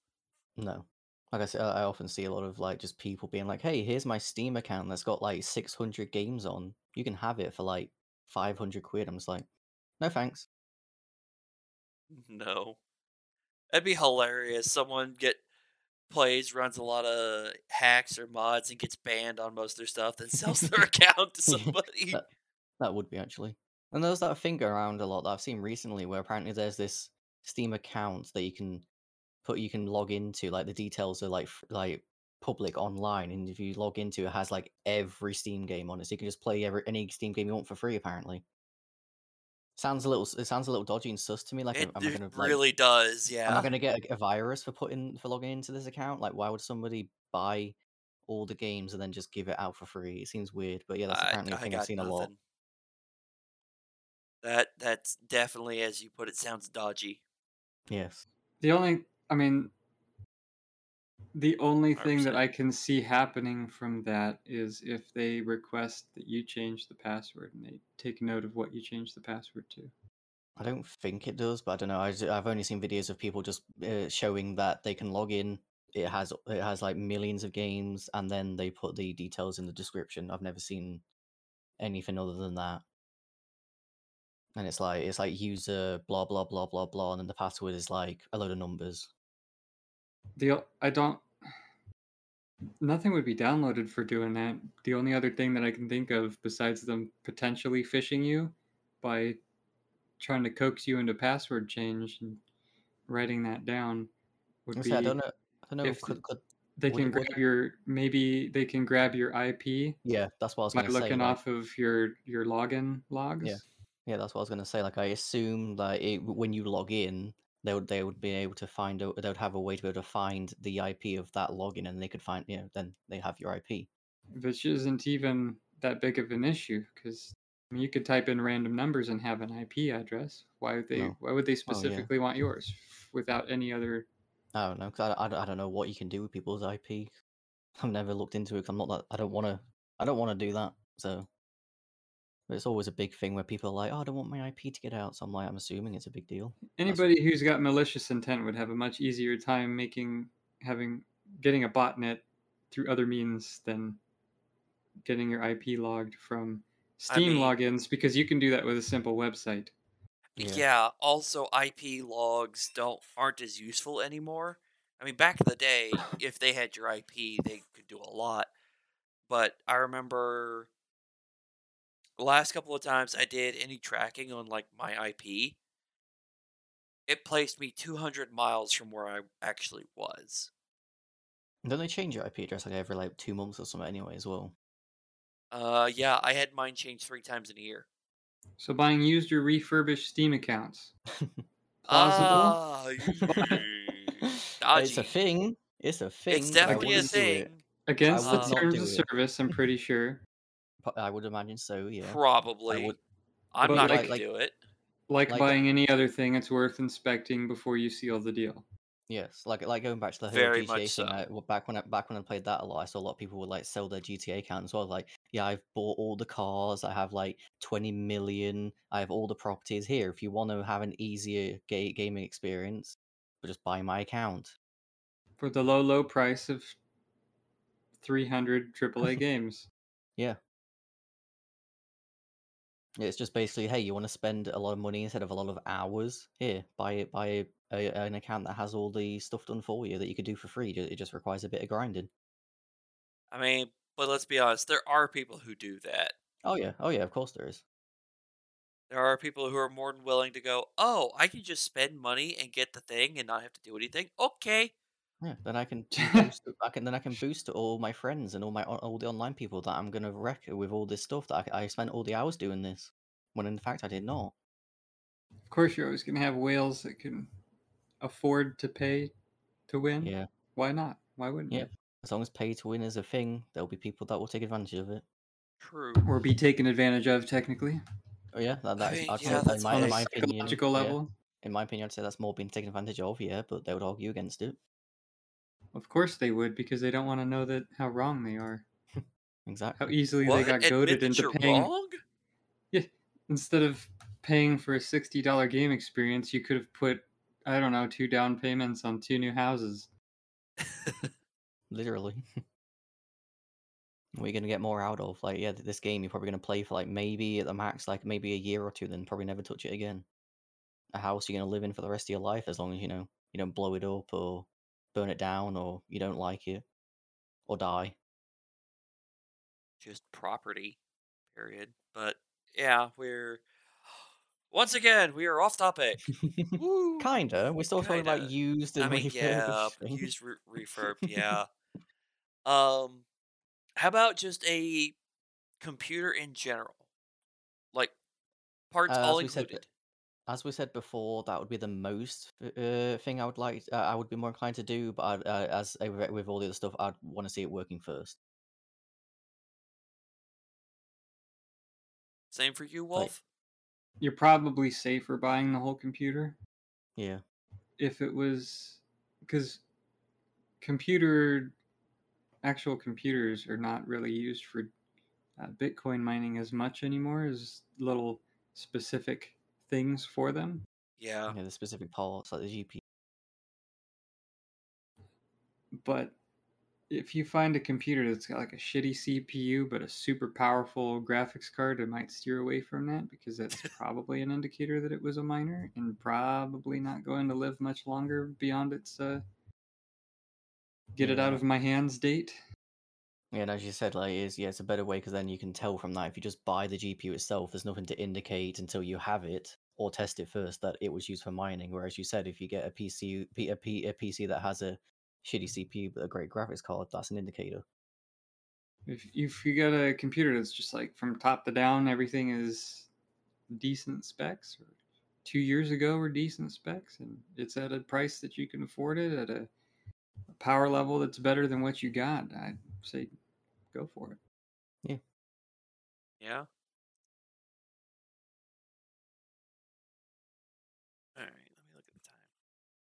No. Like I said, I I often see a lot of like just people being like, "Hey, here's my Steam account that's got like 600 games on. You can have it for like 500 quid." I'm just like, "No, thanks." (laughs) No. That'd be hilarious. Someone get plays, runs a lot of hacks or mods, and gets banned on most of their stuff, then sells their (laughs) account to somebody. that- That would be actually. And there's that thing around a lot that I've seen recently where apparently there's this Steam account that you can put you can log into like the details are like like public online and if you log into it, it has like every Steam game on it. So you can just play every any Steam game you want for free apparently. Sounds a little it sounds a little dodgy and sus to me like it am I d- going to like really does, Yeah. am I yeah. going to get a, a virus for putting for logging into this account? Like why would somebody buy all the games and then just give it out for free? It seems weird, but yeah, that's I, apparently a I thing I've got seen a lot. That that's definitely, as you put it, sounds dodgy. Yes. The only, I mean, the only thing that 100%. I can see happening from that is if they request that you change the password and they take note of what you change the password to. I don't think it does, but I don't know. I ju- I've only seen videos of people just uh, showing that they can log in. It has it has like millions of games, and then they put the details in the description. I've never seen anything other than that. And it's like it's like user blah blah blah blah blah, and then the password is like a load of numbers. The I don't. Nothing would be downloaded for doing that. The only other thing that I can think of besides them potentially phishing you by trying to coax you into password change and writing that down would be I don't know. I don't know. if Could, could, they can it- grab your maybe they can grab your IP yeah, that's what I was going to say. looking like- off of your your login logs. Yeah, yeah, that's what I was gonna say. Like, I assume that it, when you log in, they would they would be able to find out. They would have a way to be able to find the IP of that login, and they could find. You know, then they have your IP. which isn't even that big of an issue because I mean, you could type in random numbers and have an IP address. Why would they? No. Why would they Oh, yeah. specifically want yours without any other? Oh, I don't know. 'cause I, I, don't- I don't know what you can do with people's IP. I've never looked into it. 'cause I'm not that. I don't want to. I don't want to do that. So. But it's always a big thing where people are like, "Oh, I don't want my IP to get out." So I'm like, I'm assuming it's a big deal. Anybody who's got malicious intent would have a much easier time making having getting a botnet through other means than getting your IP logged from I Steam mean- logins because you can do that with a simple website. Yeah. Yeah. Also, IP logs don't aren't as useful anymore. I mean, back in the day, if they had your IP, they could do a lot. But I remember the last couple of times I did any tracking on like my IP, it placed me 200 miles from where I actually was. Don't they change your IP address like every like two months or something anyway as well? Uh, yeah, I had mine changed three times in a year. So buying used or refurbished Steam accounts. (laughs) Possible. Ah, (laughs) it's a thing. It's a thing. It's definitely a thing. it. Against the terms of service, I'm pretty (laughs) sure. Po- I would imagine so. Yeah. Probably. would- I'm But not like- gonna like- do it. Like, Like- buying any other thing, it's worth inspecting before you seal the deal. Yes, like like going back to the whole Very GTA much thing. so. I, well, back when I, back when I played that a lot, I saw a lot of people would like sell their GTA account as well. Like, yeah, I've bought all the cars. I have like twenty million. I have all the properties here. If you want to have an easier ga- gaming experience, but just buy my account. For the low, low price of 300 AAA (laughs) games. Yeah. It's just basically, hey, you want to spend a lot of money instead of a lot of hours? Here, buy it, buy a, an account that has all the stuff done for you that you could do for free. It just requires a bit of grinding. I mean, but let's be honest, there are people who do that. Oh yeah, oh yeah, of course there is. There are people who are more than willing to go, oh, I can just spend money and get the thing and not have to do anything. Okay. Yeah, then I can (laughs) boost, I can then I can boost all my friends and all my all the online people that I'm gonna wreck with all this stuff that I, I spent all the hours doing this, when in fact I did mm. not. Of course, you're always going to have whales that can afford to pay to win. Yeah, Why not? Why wouldn't Yeah. as long as pay to win is a thing, there'll be people that will take advantage of it. True. Or be taken advantage of, technically. Oh yeah, that, that's mean, I'd yeah, say in that's my, on in a my opinion. psychological yeah, level. in my opinion, I'd say that's more being taken advantage of. Yeah, but they would argue against it. Of course they would, because they don't want to know that how wrong they are. Exactly. How easily What? they got goaded into paying. wrong? Instead of paying for a $60 game experience, you could have put, I don't know, two down payments on two new houses. (laughs) Literally. What are you gonna get more out of? Like, yeah, this game you're probably gonna play for like maybe at the max, like maybe a year or two, then probably never touch it again. A house you're gonna live in for the rest of your life as long as you know you don't blow it up or burn it down or you don't like it or die. Just property. Period. But yeah, we're once again we are off topic. (laughs) Kinda. We're still talking about used and I mean, yeah, refurbished things. used re- refurb, (laughs) yeah. um, how about just a computer in general, like parts Uh, all we said, included? As we said before, that would be the most uh, thing I would like. Uh, I would be more inclined to do, but I'd, uh, as uh, with with all the other stuff, I'd want to see it working first. Same for you, Wolf. You're probably safer buying the whole computer Yeah. if it was because computer actual computers are not really used for uh, bitcoin mining as much anymore as little specific things for them Yeah, Yeah, the specific parts like the GPU. but if you find a computer that's got like a shitty cpu but a super powerful graphics card i might steer away from that because that's (laughs) probably an indicator that it was a miner and probably not going to live much longer beyond its uh, get it out of my hands date Yeah, and as you said, like, is yeah, it's a better way because then you can tell from that. If you just buy the GPU itself, there's nothing to indicate until you have it or test it first that it was used for mining. Whereas you said, if you get a PC, P- a, P, a PC that has a shitty mm. CPU but a great graphics card, that's an indicator. If if you got a computer that's just like from top to down, everything is decent specs. Or two years ago were decent specs, and it's at a price that you can afford it at a, a power level that's better than what you got. I'd say go for it. yeah. All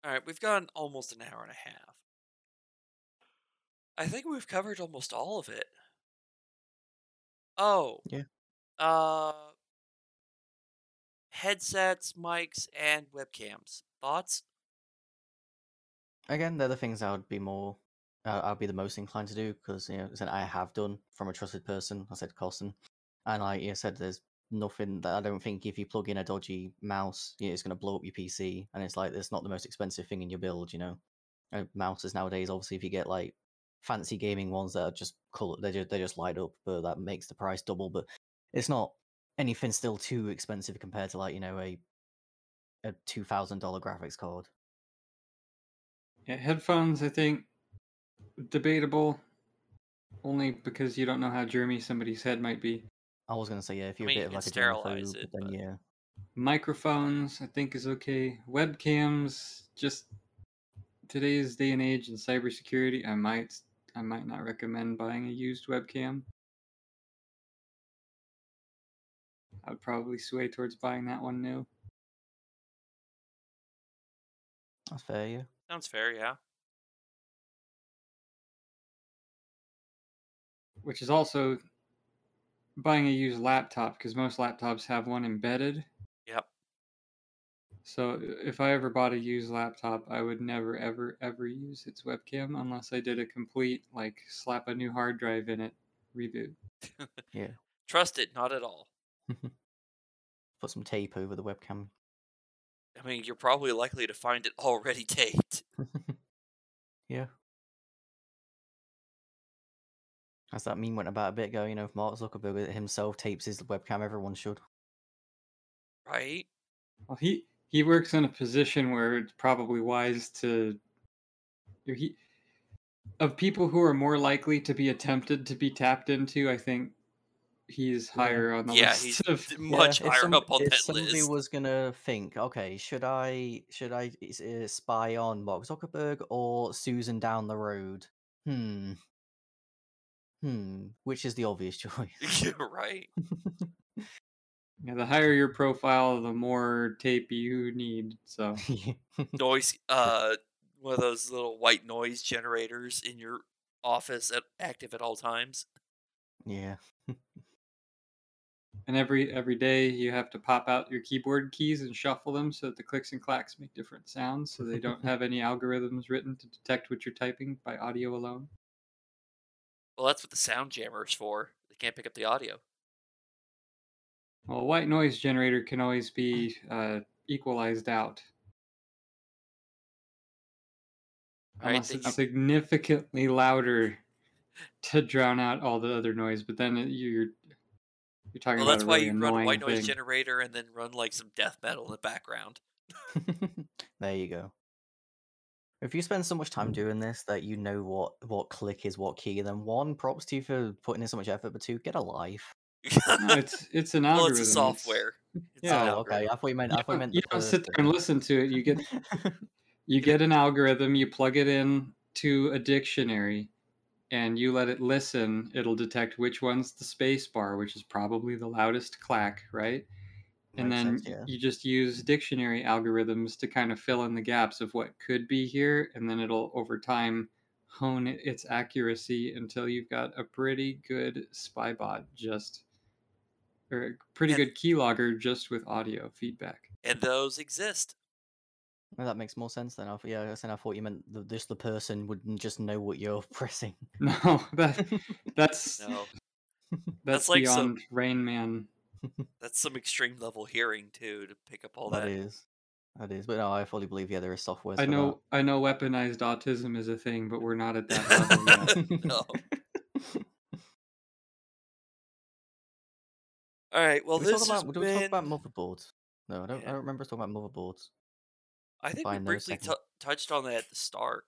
All right, we've gone almost an hour and a half. I think we've covered almost all of it. Oh. Yeah. Uh headsets, mics, and webcams. Thoughts? Again, they're the things I would be more, uh, I'd be the most inclined to do because you know, as I have done from a trusted person. I said Carson, and like you said, there's nothing that I don't think if you plug in a dodgy mouse, it's going to blow up your PC, and it's like it's not the most expensive thing in your build, you know. And mouses nowadays, obviously, if you get like fancy gaming ones that are just color, they just they just light up, but that makes the price double. But it's not anything still too expensive compared to like you know a a two thousand dollar graphics card. Yeah, headphones. I think debatable, only because you don't know how germy somebody's head might be. I was gonna say yeah, if you're mean, a bit of like a sterilize germaphobe, it, then but- yeah, Microphones, I think, is okay. Webcams, just today's day and age in cybersecurity, I might I might not recommend buying a used webcam. I would probably sway towards buying that one new. that's fair. Yeah, Sounds fair, yeah. which is also buying a used laptop because most laptops have one embedded. Yep. So if I ever bought a used laptop, I would never, ever, ever use its webcam unless I did a complete like slap a new hard drive in it reboot. (laughs) Yeah. Trust it, not at all. (laughs) Put some tape over the webcam. I mean, you're probably likely to find it already (laughs) taped. yeah. As that meme went about a bit ago, you know, if Mark Zuckerberg himself tapes his webcam, everyone should. Right? Well, he he works in a position where it's probably wise to. He, of people who are more likely to be attempted to be tapped into, I think he's Yeah. hire on the Yeah, list he's of. d- much if higher some- up on if that somebody list. was gonna think, okay, should I should I uh, spy on Mark Zuckerberg or Susan down the road? Hmm. Hmm. Which is the obvious (laughs) choice? You're right. (laughs) Yeah, the higher your profile, the more tape you need. So (laughs) Noise, uh, one of those little white noise generators in your office at, active at all times. yeah. and every every day you have to pop out your keyboard keys and shuffle them so that the clicks and clacks make different sounds, so they don't have any algorithms written to detect what you're typing by audio alone. Well, that's what the sound jammer is for. They can't pick up the audio. Well, a white noise generator can always be uh, equalized out. Right, Unless they it's can- significantly louder to drown out all the other noise, but then it- you're you're talking about. Well, about that's a why really you run a white noise thing. generator and then run like some death metal in the background. (laughs) there you go. If you spend so much time mm. doing this that you know what what click is what key, then one, props to you for putting in so much effort, but two, get a life. No, (laughs) it's it's an well, algorithm. it's a software. (laughs) It's Yeah. an oh, okay. I thought you meant. You I thought you don't, meant you the don't sit there and listen to it. You get (laughs) you get an algorithm, you plug it in to a dictionary, and you let it listen. It'll detect which one's the space bar, which is probably the loudest clack, right? And then sense, yeah. you just use dictionary algorithms to kind of fill in the gaps of what could be here, and then it'll over time hone its accuracy until you've got a pretty good spy bot just or a pretty And- good keylogger just with audio feedback. And those exist. Well, that makes more sense then. I, thought- yeah, I guess then I thought you meant the, just the person wouldn't just know what you're (laughs) pressing. No, (laughs) that that's No, that's, like some- beyond Rain Man. That's some extreme level hearing too to pick up all that that. is, that is. But no, I fully believe yeah, there is software. I for know I know weaponized autism is a thing, but we're not at that level (laughs) yet. (laughs) No. (laughs) All right. Well, Did we, this talk has about, did we talk about motherboards? No, I don't. I don't remember us talking about motherboards. I think we Fine, no briefly second. tou touched on that at the start.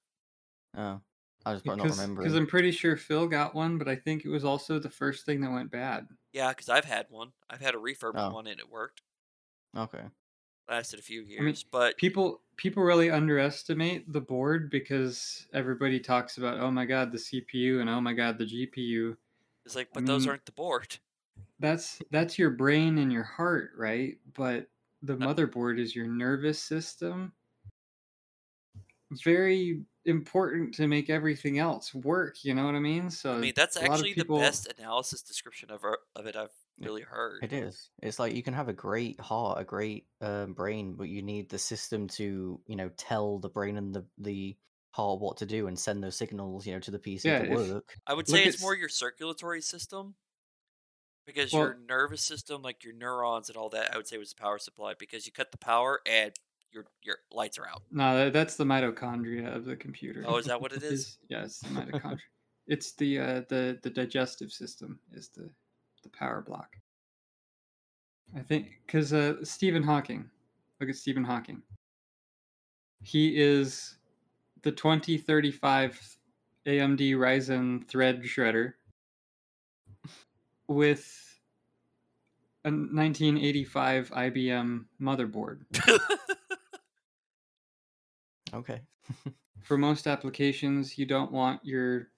Oh, I just probably not remember Because. I'm pretty sure Phil got one, but I think it was also the first thing that went bad. Yeah, because I've had one. I've had a refurb Oh. one and it worked. Okay. Lasted a few years, I mean, years, but People people really underestimate the board because everybody talks about oh my god the CPU and oh my god the GPU. it's like, I but those mean- aren't the board. That's that's your brain and your heart, right? But the motherboard is your nervous system. Very important to make everything else work. You know what I mean? So I mean, that's a lot of actually people- the best analysis description of our, of it I've really heard. It is. It's like you can have a great heart, a great um, brain, but you need the system to, you know, tell the brain and the the heart what to do and send those signals, you know, to the PC Yeah, to if- work. I would say at it's more your circulatory system because Well- your nervous system, like your neurons and all that, I would say was the power supply because you cut the power and your your lights are out. No, that's the mitochondria of the computer. Oh, is that (laughs) what it is? yeah, the (laughs) mitochondria. it's the uh, the the digestive system is the the power block. I think because uh, Stephen Hawking, look at Stephen Hawking. He is the 2035 AMD Ryzen thread shredder (laughs) with a 1985 IBM motherboard. Okay. for most applications you don't want your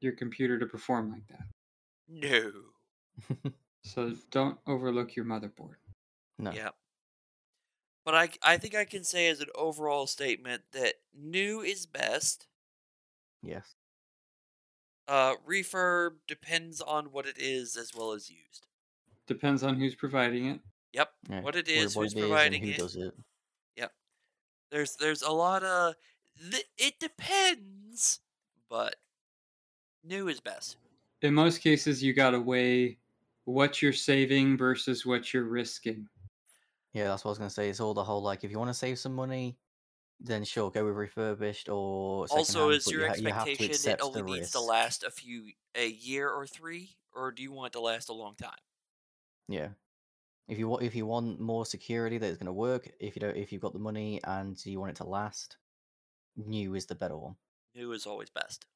your computer to perform like that no. so don't overlook your motherboard no. Yeah. But I I think I can say as an overall statement that new is best. Yes. Uh, refurb depends on what it is as well as used. Depends on who's providing it. Yep, Yeah. what it What- is, what who's it is and providing who it. does it. There's there's a lot of th- it depends, but new is best. In most cases, you got to weigh what you're saving versus what you're risking. Yeah, that's what I was gonna say. It's all the whole like, if you want to save some money, then sure, go with refurbished or also, is your you, ha- you expectation it only the needs to last a few a year or three, or do you want it to last a long time? Yeah. If you want, if you want more security that is going to work, if you don't, if you've got the money and you want it to last, new is the better one. New is always best.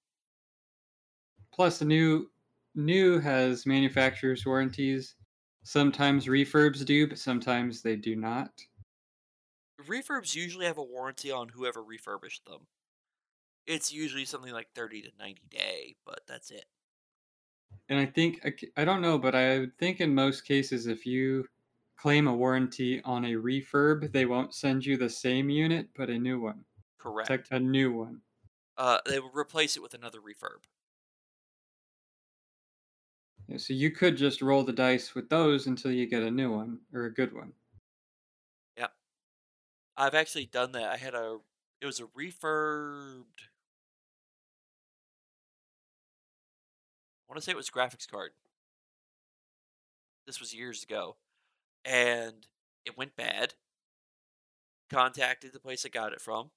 Plus, the new new has manufacturer's warranties. Sometimes refurbs do, but sometimes they do not. Refurbs usually have a warranty on whoever refurbished them. It's usually something like thirty to ninety day, but that's it. And I think I don't know, but I think in most cases, if you claim a warranty on a refurb, they won't send you the same unit, but a new one, Correct. like a new one. Uh, they will replace it with another refurb. Yeah, so you could just roll the dice with those until you get a new one or a good one. Yep. I've actually done that. I had a it was a refurbed. I want to say it was graphics card. This was years ago, and it went bad. Contacted the place I got it from.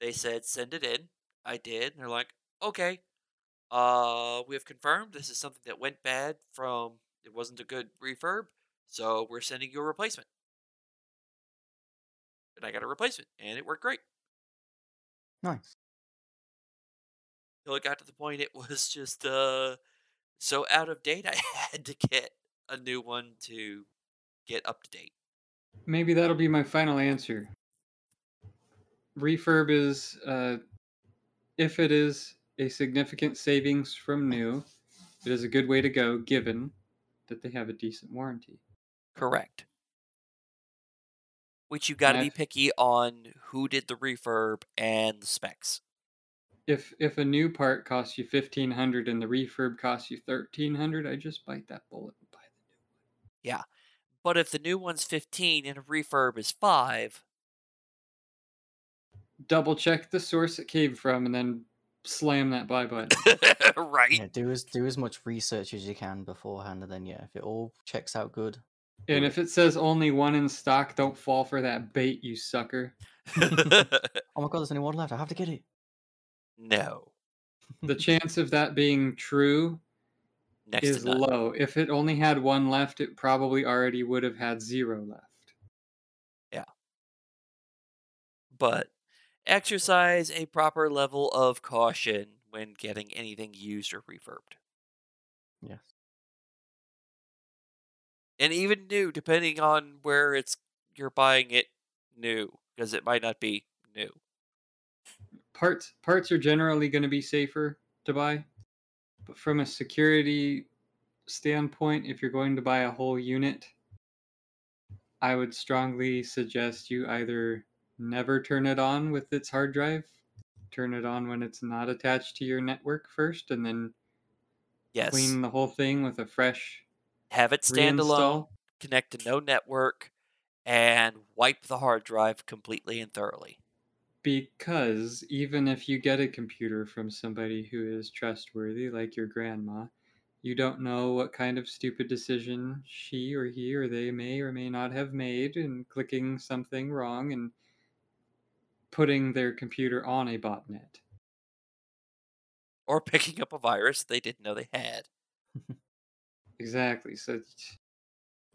They said send it in. I did. And they're like, okay. Uh, we have confirmed this is something that went bad from it wasn't a good refurb, so we're sending you a replacement. And I got a replacement, and it worked great. Nice. Till it got to the point it was just uh so out of date I (laughs) had to get a new one to get up to date. Maybe that'll be my final answer. Refurb is, uh, if it is a significant savings from new, it is a good way to go given that they have a decent warranty. Correct. Which you've got to be picky on who did the refurb and the specs. If if a new part costs you fifteen hundred and the refurb costs you thirteen hundred, I just bite that bullet and buy the new. But if the new one's 15 and a refurb is 5, Double check the source it came from and then slam that buy button. (laughs) right? Yeah, do as do as much research as you can beforehand, and then yeah, if it all checks out good, and if it says only one in stock, don't fall for that bait, you sucker. (laughs) (laughs) oh my god, there's only one left. I have to get it. no. The chance of that being true Next is to low. If it only had one left, it probably already would have had zero left. Yeah. But exercise a proper level of caution when getting anything used or refurbed. Yes. and even new depending on where it's you're buying it new because it might not be new Parts parts are generally going to be safer to buy, but from a security standpoint, if you're going to buy a whole unit, I would strongly suggest you either never turn it on with its hard drive, turn it on when it's not attached to your network first, and then yes. clean the whole thing with a fresh have it stand alone connect to no network and wipe the hard drive completely and thoroughly Because even if you get a computer from somebody who is trustworthy, like your grandma, you don't know what kind of stupid decision she or he or they may or may not have made in clicking something wrong and putting their computer on a botnet. or picking up a virus they didn't know they had (laughs) Exactly. So it's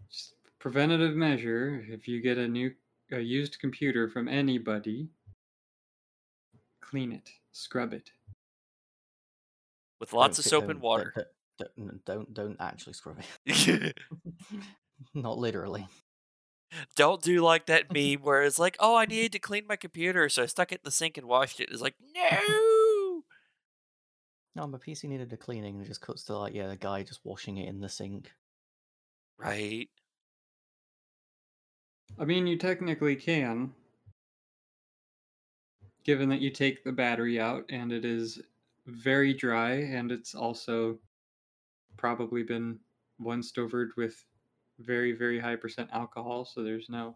just preventative measure. If you get a new a used computer from anybody, clean it, scrub it. with lots of Don't fi- soap and water Don't, don't, don't, don't actually scrub it. (laughs) (laughs) Not literally. don't do like that (laughs) meme where it's like oh i needed to clean my computer so i stuck it in the sink and washed it it's like no No, my PC needed a cleaning, and it just cuts to like yeah, the guy just washing it in the sink. right I mean, you technically can, given that you take the battery out and it is very dry and it's also probably been once overed with very, very high percent alcohol, so there's no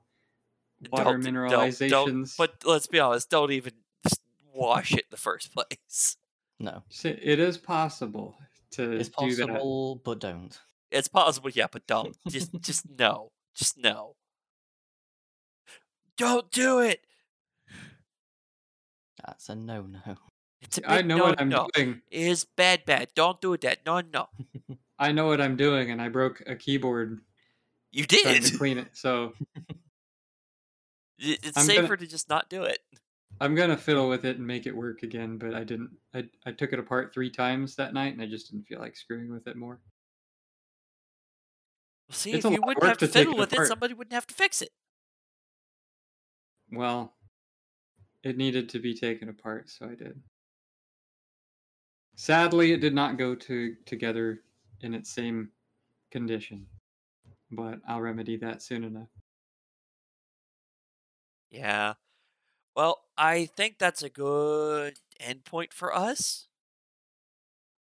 water Don't- don't- mineralizations. don't- but let's be honest, don't even wash it in the first (laughs) place. No, So it is possible to it's do that. possible, but don't. It's possible, yeah, but don't. Just just no. Just no. Don't do it. That's a no-no. (laughs) It's a I know no, what I'm no. doing. It is bad, bad. Don't do it that. No, no. (laughs) I know what I'm doing, and I broke a keyboard You did. to clean it. So It's I'm gonna- safer to just not do it. I'm gonna fiddle with it and make it work again. But I didn't. I I took it apart three times that night, and I just didn't feel like screwing with it more. See, It's if you wouldn't have to fiddle it with it, somebody wouldn't have to fix it. Well, it needed to be taken apart, so I did. Sadly, it did not go to together in its same condition, but I'll remedy that soon enough. Yeah. Well, I think that's a good endpoint for us.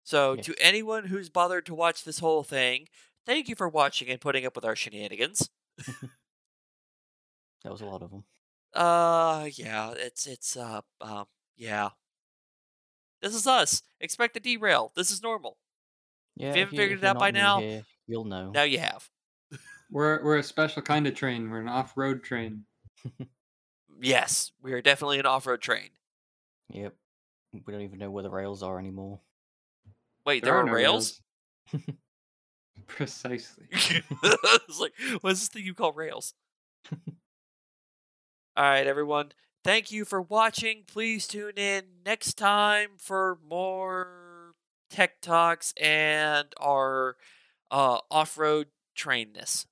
So, to anyone who's bothered to watch this whole thing, thank you for watching and putting up with our shenanigans. (laughs) That was a lot of them. Uh, yeah, it's it's uh um yeah. This is us. Expect a derail. This is normal. Yeah, you if haven't you- figured if it out by now, here, you'll know. Now you have. We're we're a special kind of train. We're an off-road train. (laughs) Yes, we are definitely an off-road train. Yep. We don't even know where the rails are anymore. Wait, there, are, no rails? (laughs) Precisely. (laughs) it's like, what's this thing you call rails? All right, everyone. Thank you for watching. Please tune in next time for more tech talks and our uh, off-road trainness.